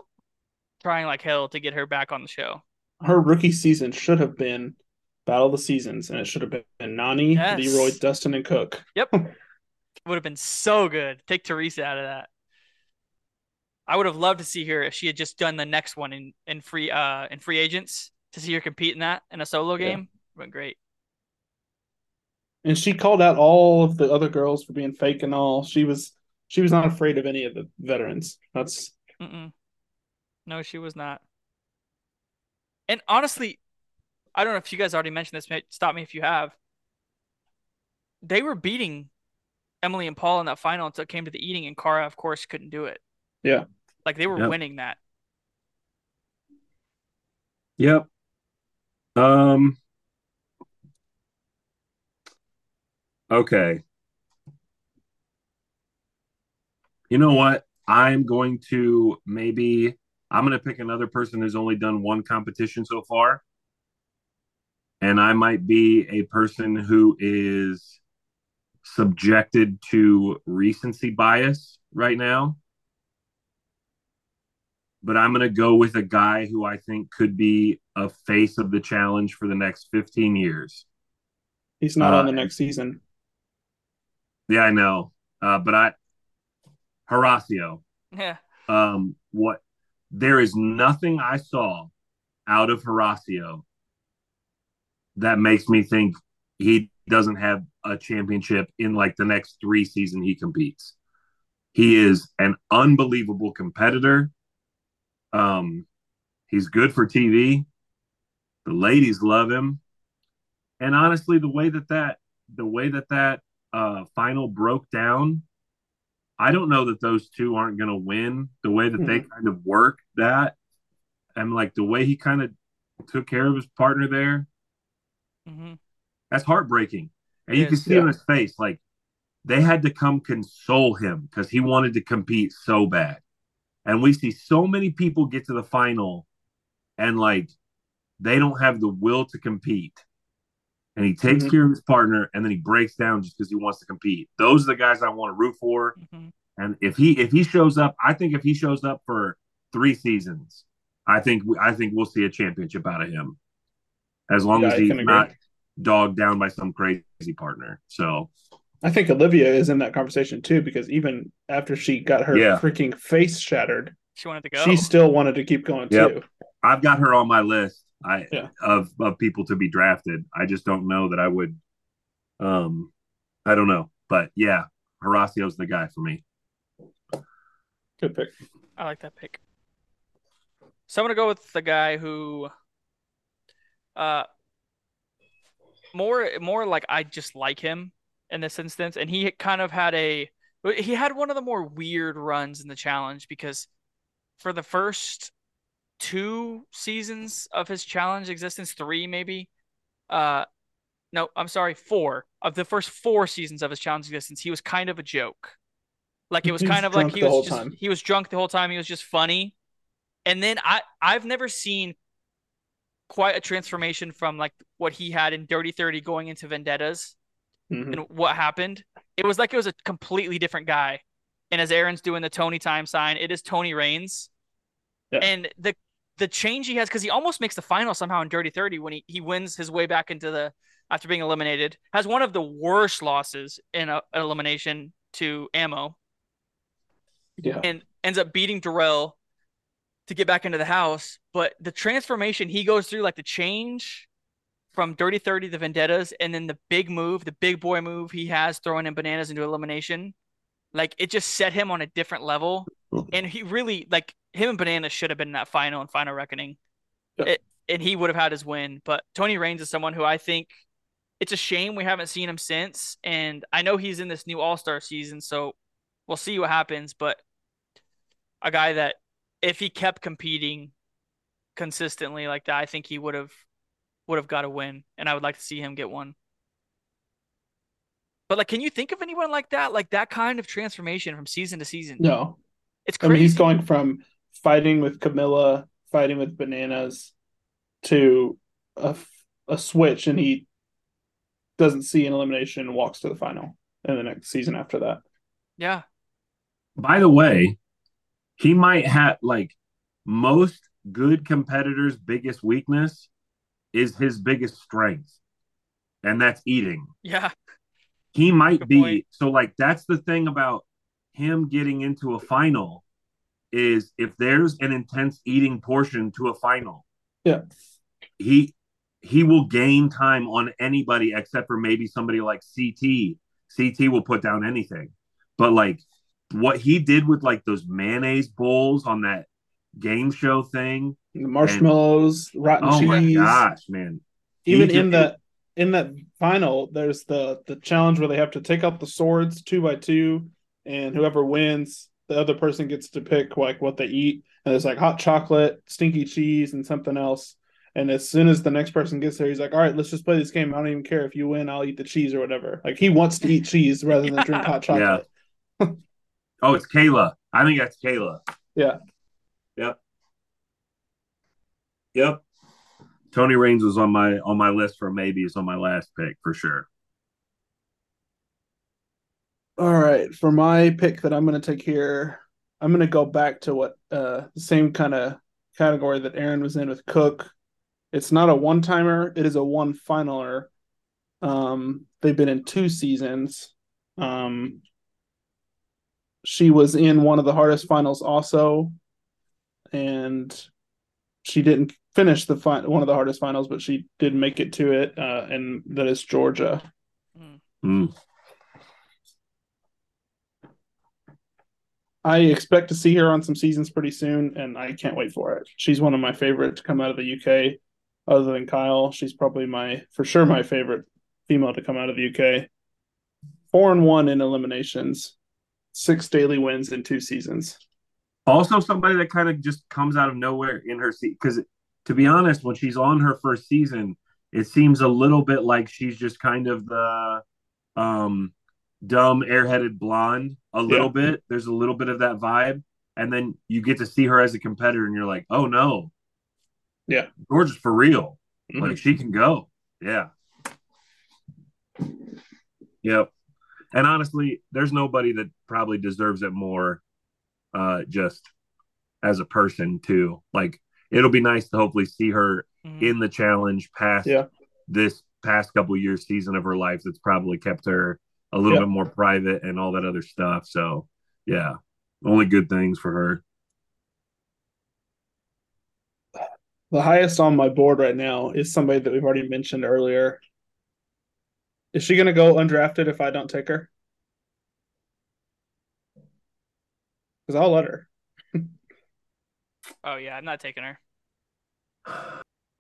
trying like hell to get her back on the show. Her rookie season should have been Battle of the Seasons, and it should have been Nany, Yes. Leroy, Dustin, and Cooke. Yep. would have been so good. Take Theresa out of that. I would have loved to see her if she had just done the next one in, in free uh in free agents to see her compete in that in a solo Yeah. game. Went great. And she called out all of the other girls for being fake and all. She was she was not afraid of any of the veterans. That's Mm-mm. No, she was not. And honestly, I don't know if you guys already mentioned this. may- Stop me if you have. They were beating Emily and Paul in that final until it came to the eating, and Cara, of course, couldn't do it. Yeah. Like they were Yep. winning that. Yep. Um. Okay. You know what? I'm going to maybe I'm going to pick another person who's only done one competition so far. And I might be a person who is subjected to recency bias right now. But I'm going to go with a guy who I think could be a face of the challenge for the next 15 years. he's not Uh, on the next season. Yeah, I know. Uh, but I, Horacio, Yeah. um, what there is nothing I saw out of Horacio that makes me think he doesn't have a championship in like the next three season he competes. He is an unbelievable competitor. Um, he's good for TV. The ladies love him, and honestly, the way that that the way that that uh, final broke down, I don't know that those two aren't going to win. The way that they kind of work that, and like the way he kind of took care of his partner there, hmm that's heartbreaking. And you can see in yeah. his face, like they had to come console him because he wanted to compete so bad. And we see so many people get to the final and like they don't have the will to compete. And he takes Mhm. care of his partner and then he breaks down just because he wants to compete. Those are the guys I want to root for. hmm And if he if he shows up, I think if he shows up for three seasons, I think I think we'll see a championship out of him. As long Yeah, as he's not dogged down by some crazy partner. So I think Olivia is in that conversation too, because even after she got her Yeah. freaking face shattered, She wanted to go. she still wanted to keep going Yep. too. I've got her on my list. I Yeah. of of people to be drafted. I just don't know that I would. Um, I don't know, but yeah, Horacio's the guy for me. Good pick. I like that pick. So I'm gonna go with the guy who, uh, more more like I just like him in this instance, and he kind of had a he had one of the more weird runs in the challenge because for the first two seasons of his challenge existence, three maybe, uh, no, I'm sorry, four of the first four seasons of his challenge existence, he was kind of a joke. Like it was kind of like he was just time. he was drunk the whole time. He was just funny. And then I I've never seen quite a transformation from like what he had in Dirty 30 going into Vendettas Mhm. and what happened. It was like it was a completely different guy. And as Aaron's doing the Tony time sign, it is Tony Raines. Yeah. And the the change he has because he almost makes the final somehow in Dirty 30 when he, he wins his way back into the after being eliminated, has one of the worst losses in a, an elimination to Ammo Yeah. and ends up beating Darrell to get back into the house. But the transformation he goes through, like the change from Dirty 30 to Vendettas, and then the big move, the big boy move he has throwing in bananas into elimination, like it just set him on a different level. Mm-hmm. And he really, like, him and Bananas should have been in that final and final reckoning. Yeah. It, and he would have had his win. But Tony Raines is someone who I think it's a shame we haven't seen him since. And I know he's in this new All Star season, so we'll see what happens. But a guy that if he kept competing consistently like that, I think he would have would have got a win, and I would like to see him get one. But like, can you think of anyone like that? Like that kind of transformation from season to season? No. It's I mean, he's going from fighting with Camila, fighting with bananas, to a, a switch, and he doesn't see an elimination and walks to the final in the next season after that. yeah, By the way, he might have like most good competitors' biggest weakness is his biggest strength, and that's eating. yeah, He might Good be point. so like that's the thing about him getting into a final is if there's an intense eating portion to a final, Yeah. he he will gain time on anybody except for maybe somebody like CT. CT will put down anything. But like what he did with like those mayonnaise bowls on that game show thing. The marshmallows, rotten cheese. Oh my gosh, man. Even in that in that final, there's the the challenge where they have to take out the swords two by two, and whoever wins, the other person gets to pick like what they eat. And there's like hot chocolate, stinky cheese, and something else. And as soon as the next person gets there, he's like, "All right, let's just play this game. I don't even care if you win. I'll eat the cheese or whatever." Like he wants to eat cheese rather than drink hot chocolate. Oh, it's Kayla. I think that's Kayla. Yeah. Yep. Yep. Tony Raines was on my on my list for maybe maybes on my last pick for sure. All right, for my pick that I'm going to take here, I'm going to go back to what uh the same kind of category that Aaron was in with Cooke. It's not a one timer; it is a one finaler. Um, they've been in two seasons. Um, she was in one of the hardest finals also, and she didn't finish the fi- one of the hardest finals, but she did make it to it, uh, and that is Georgia. Mm. I expect to see her on some seasons pretty soon, and I can't wait for it. She's one of my favorite to come out of the UK, other than Kyle. She's probably my, for sure, my favorite female to come out of the UK. Four and one in eliminations, six daily wins in two seasons. Also, somebody that kind of just comes out of nowhere in her seat. Because to be honest, when she's on her first season, it seems a little bit like she's just kind of the um, dumb, airheaded blonde. A little Yeah. bit. There's a little bit of that vibe, and then you get to see her as a competitor, and you're like, oh no, Yeah. Georgia's for real. Mhm. Like she can go. Yeah. Yep. And honestly, there's nobody that probably deserves it more uh just as a person too. Like it'll be nice to hopefully see her Mhm. in the challenge past Yeah. this past couple years season of her life that's probably kept her a little Yeah. bit more private and all that other stuff. So yeah. Only good things for her. The highest on my board right now is somebody that we've already mentioned earlier. Is she going to go undrafted if I don't take her? Because I'll let her. Oh yeah, I'm not taking her.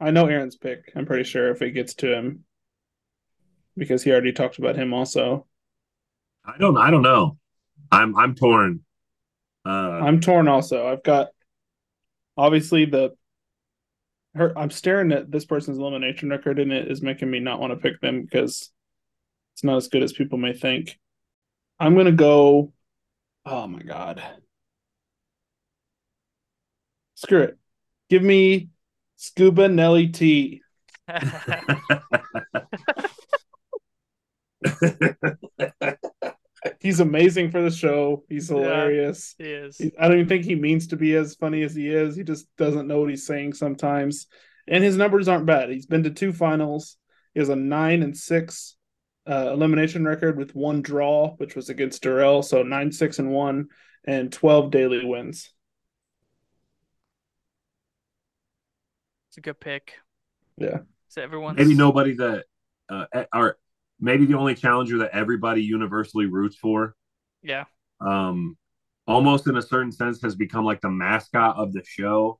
I know Aaron's pick. I'm pretty sure if it gets to him, because he already talked about him. Also, I don't I don't know. I'm I'm torn. Uh I'm torn. Also, I've got obviously the her. I'm staring at this person's elimination record, and it is making me not want to pick them because it's not as good as people may think. I'm gonna go. Oh my god! Screw it. Give me Scuba Nelly T. He's amazing for the show. He's Yeah. hilarious. he is. He- I don't even think he means to be as funny as he is. He just doesn't know what he's saying sometimes. And his numbers aren't bad. He's been to two finals. He has a nine and six uh, elimination record with one draw, which was against Darrell. So nine, six, and one, and 12 daily wins. It's a good pick. Yeah. So everyone's maybe nobody that uh or maybe the only challenger that everybody universally roots for Yeah. um almost in a certain sense has become like the mascot of the show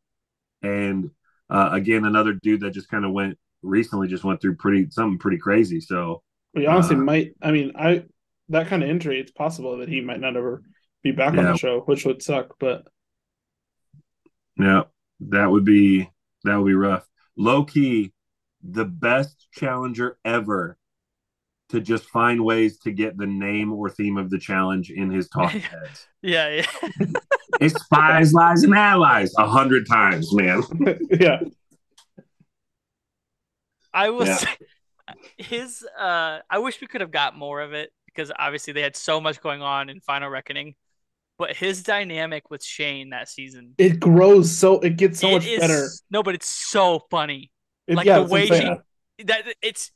and uh again another dude that just kind of went recently just went through pretty something pretty crazy so We honestly Uh, might. I mean, I that kind of injury. It's possible that he might not ever be back on the show, which would suck. But yeah that would be that would be rough low key the best challenger ever to just find ways to get the name or theme of the challenge in his talking heads Yeah, yeah. it's spies lies and allies a hundred times man yeah, I will Yeah. say his uh I wish we could have got more of it because obviously they had so much going on in Final Reckoning. But his dynamic with Shane that season it grows so it gets so it much is- better. No, but it's so funny. It- like yeah, the that's what I'm way saying. she that it's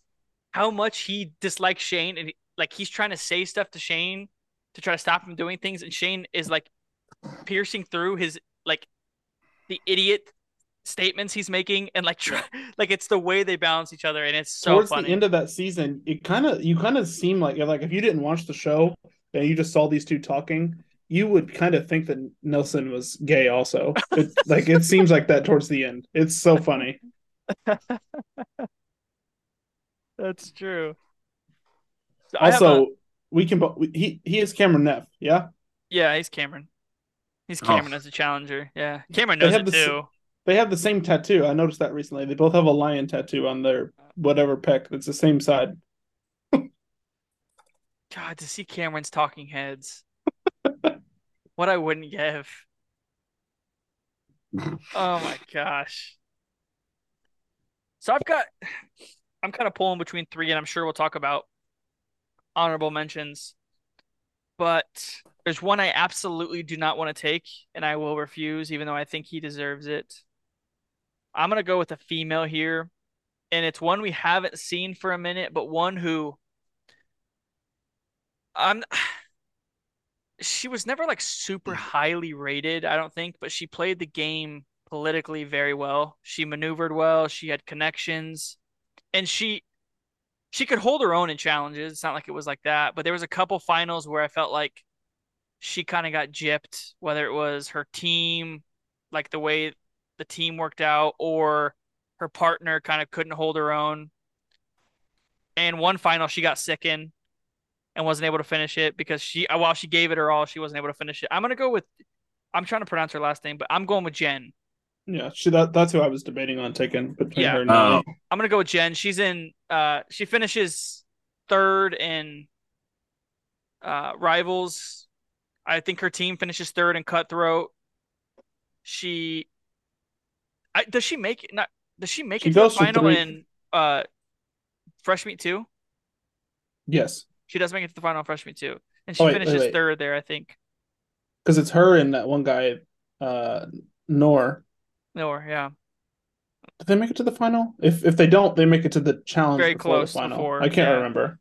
how much he dislikes Shane and like he's trying to say stuff to Shane to try to stop him doing things and Shane is like piercing through his like the idiot statements he's making and like try, like it's the way they balance each other and it's so towards funny. the end of that season, it kind of you kind of seem like you're like if you didn't watch the show and you just saw these two talking, you would kind of think that Nelson was gay. Also, it, like it seems like that towards the end. It's so funny. That's true. So I have Also, a- we can he he is Cameron Neff. Yeah, yeah, he's Cameron. He's Oh. Cameron as a challenger. Yeah, Cameron knows it the too. they have the same tattoo. I noticed that recently. They both have a lion tattoo on their whatever pec. It's the same side. God, to see Cameron's talking heads, what I wouldn't give. Oh my gosh. So I've got, I'm kind of pulling between three, and I'm sure we'll talk about honorable mentions. But there's one I absolutely do not want to take, and I will refuse, even though I think he deserves it. I'm gonna go with a female here, and it's one we haven't seen for a minute, but one who I'm she was never like super mm. highly rated, I don't think, but she played the game politically very well. She maneuvered well, she had connections, and she she could hold her own in challenges. It's not like it was like that, but there was a couple finals where I felt like she kind of got gypped, whether it was her team, like the way the team worked out, or her partner kind of couldn't hold her own. And one final she got sick in and wasn't able to finish it because she while she gave it her all, she wasn't able to finish it. I'm gonna go with I'm trying to pronounce her last name, but I'm going with Jen. Yeah, she that that's who I was debating on taking between Yeah. her and Oh. I'm gonna go with Jen. She's in uh she finishes third in uh rivals. I think her team finishes third in cutthroat. She I does she make it not does she make She it to the final three. in uh fresh meat too? Yes, She does make it to the final in fresh meat too. And she Oh, wait, wait, finishes wait. third there, I think. because it's her and that one guy, uh, Noor. Or yeah. Did they make it to the final? If if they don't, they make it to the challenge. Very close final. before, I can't yeah. remember.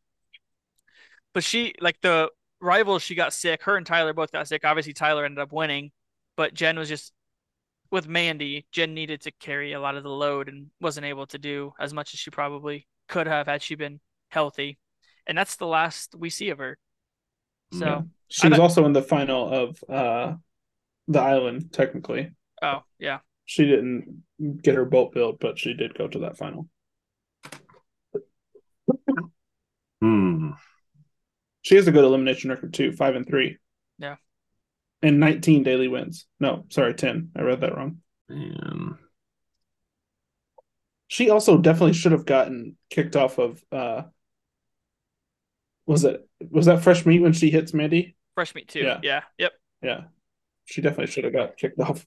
But she like the rivals she got sick. Her and Tyler both got sick. Obviously Tyler ended up winning, but Jen was just with Mandi, Jen needed to carry a lot of the load and wasn't able to do as much as she probably could have had she been healthy. And that's the last we see of her. So, Yeah. She was also in the final of uh, the island. Technically, oh, yeah. She didn't get her boat built, but she did go to that final. Hmm. She has a good elimination record too, five and three. Yeah. And nineteen daily wins. No, sorry, ten. I read that wrong. And She also definitely should have gotten kicked off of. uh Was it was that fresh meat when she hits Mandi? Fresh meat too. Yeah. Yeah. Yep. Yeah, she definitely should have got kicked off.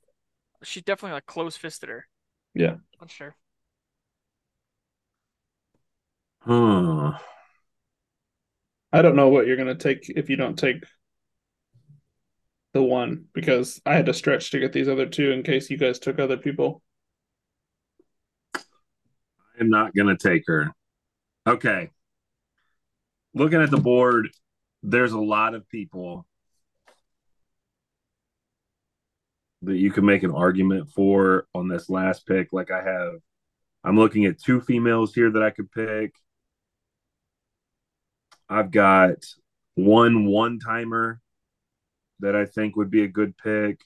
She definitely like close fisted her. Yeah. That's sure. Hmm. I don't know what you're gonna take if you don't take the one because I had to stretch to get these other two in case you guys took other people. I'm not gonna take her. Okay. Looking at the board, there's a lot of people that you can make an argument for on this last pick. Like I have, I'm looking at two females here that I could pick. I've got one one timer that I think would be a good pick,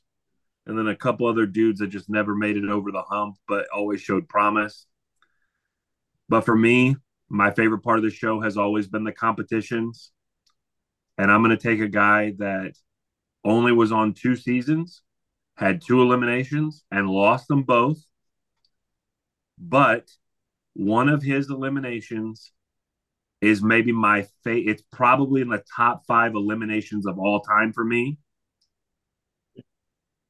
and then a couple other dudes that just never made it over the hump, but always showed promise. But for me, my favorite part of the show has always been the competitions. And I'm going to take a guy that only was on two seasons, had two eliminations, and lost them both. But one of his eliminations is maybe my favorite. It's probably in the top five eliminations of all time for me.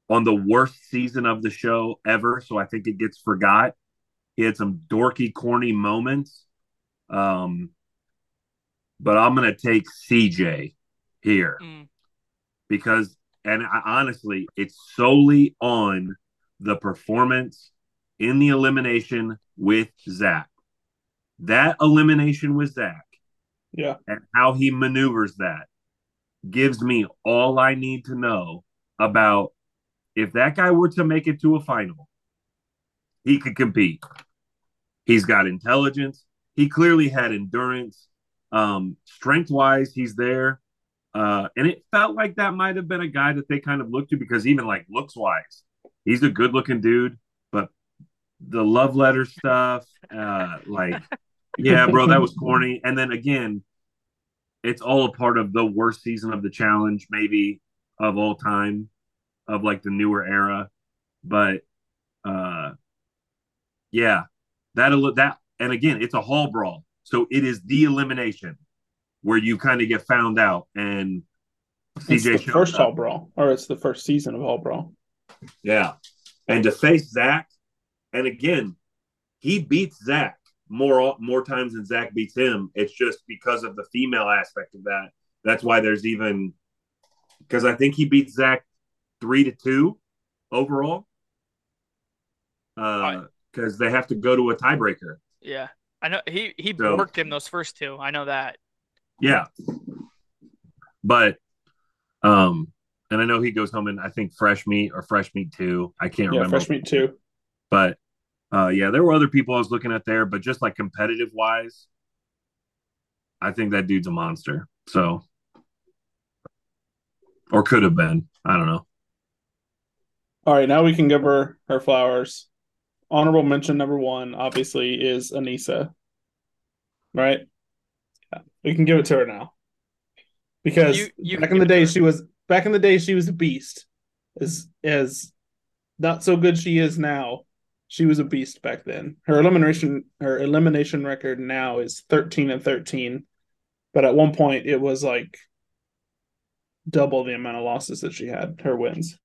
On the worst season of the show ever. So I think it gets forgot. He had some dorky, corny moments. Um, but I'm going to take CJ here Mm. because, and I, honestly, it's solely on the performance in the elimination with Zach. That elimination with Zach Yeah. and how he maneuvers that gives me all I need to know about if that guy were to make it to a final, he could compete. He's got intelligence. He clearly had endurance. Um, strength wise, he's there. Uh, and it felt like that might have been a guy that they kind of looked to because even like looks wise, he's a good looking dude. But the love letter stuff, uh, like, yeah, bro, that was corny. And then again, it's all a part of the worst season of the challenge, maybe of all time, of like the newer era. But uh, yeah, that that and again, it's a hall brawl, so it is the elimination where you kind of get found out. And It's CJ the first up. Hall Brawl, or it's the first season of Hall Brawl. Yeah. And to face Zach, and again, he beats Zach more more times than Zach beats him. It's just because of the female aspect of that. That's why there's even because I think he beats Zach three to two overall. Uh because they have to go to a tiebreaker. Yeah. I know he he So- worked him those first two. I know that. Yeah. But um and I know he goes home in I think fresh meat or fresh meat two. I can't Yeah, remember. fresh meat too. But uh, yeah, there were other people I was looking at there, but just like competitive wise, I think that dude's a monster. So, or could have been. I don't know. All right, now we can give her her flowers. Honorable mention number one, obviously, is Aneesa. Right? We can give it to her now. Because You- you back in the give it to day, she was back in the day she was a beast. As as not so good she is now, she was a beast back then. Her elimination her elimination record now is thirteen and thirteen, but at one point it was like double the amount of losses that she had. Her wins.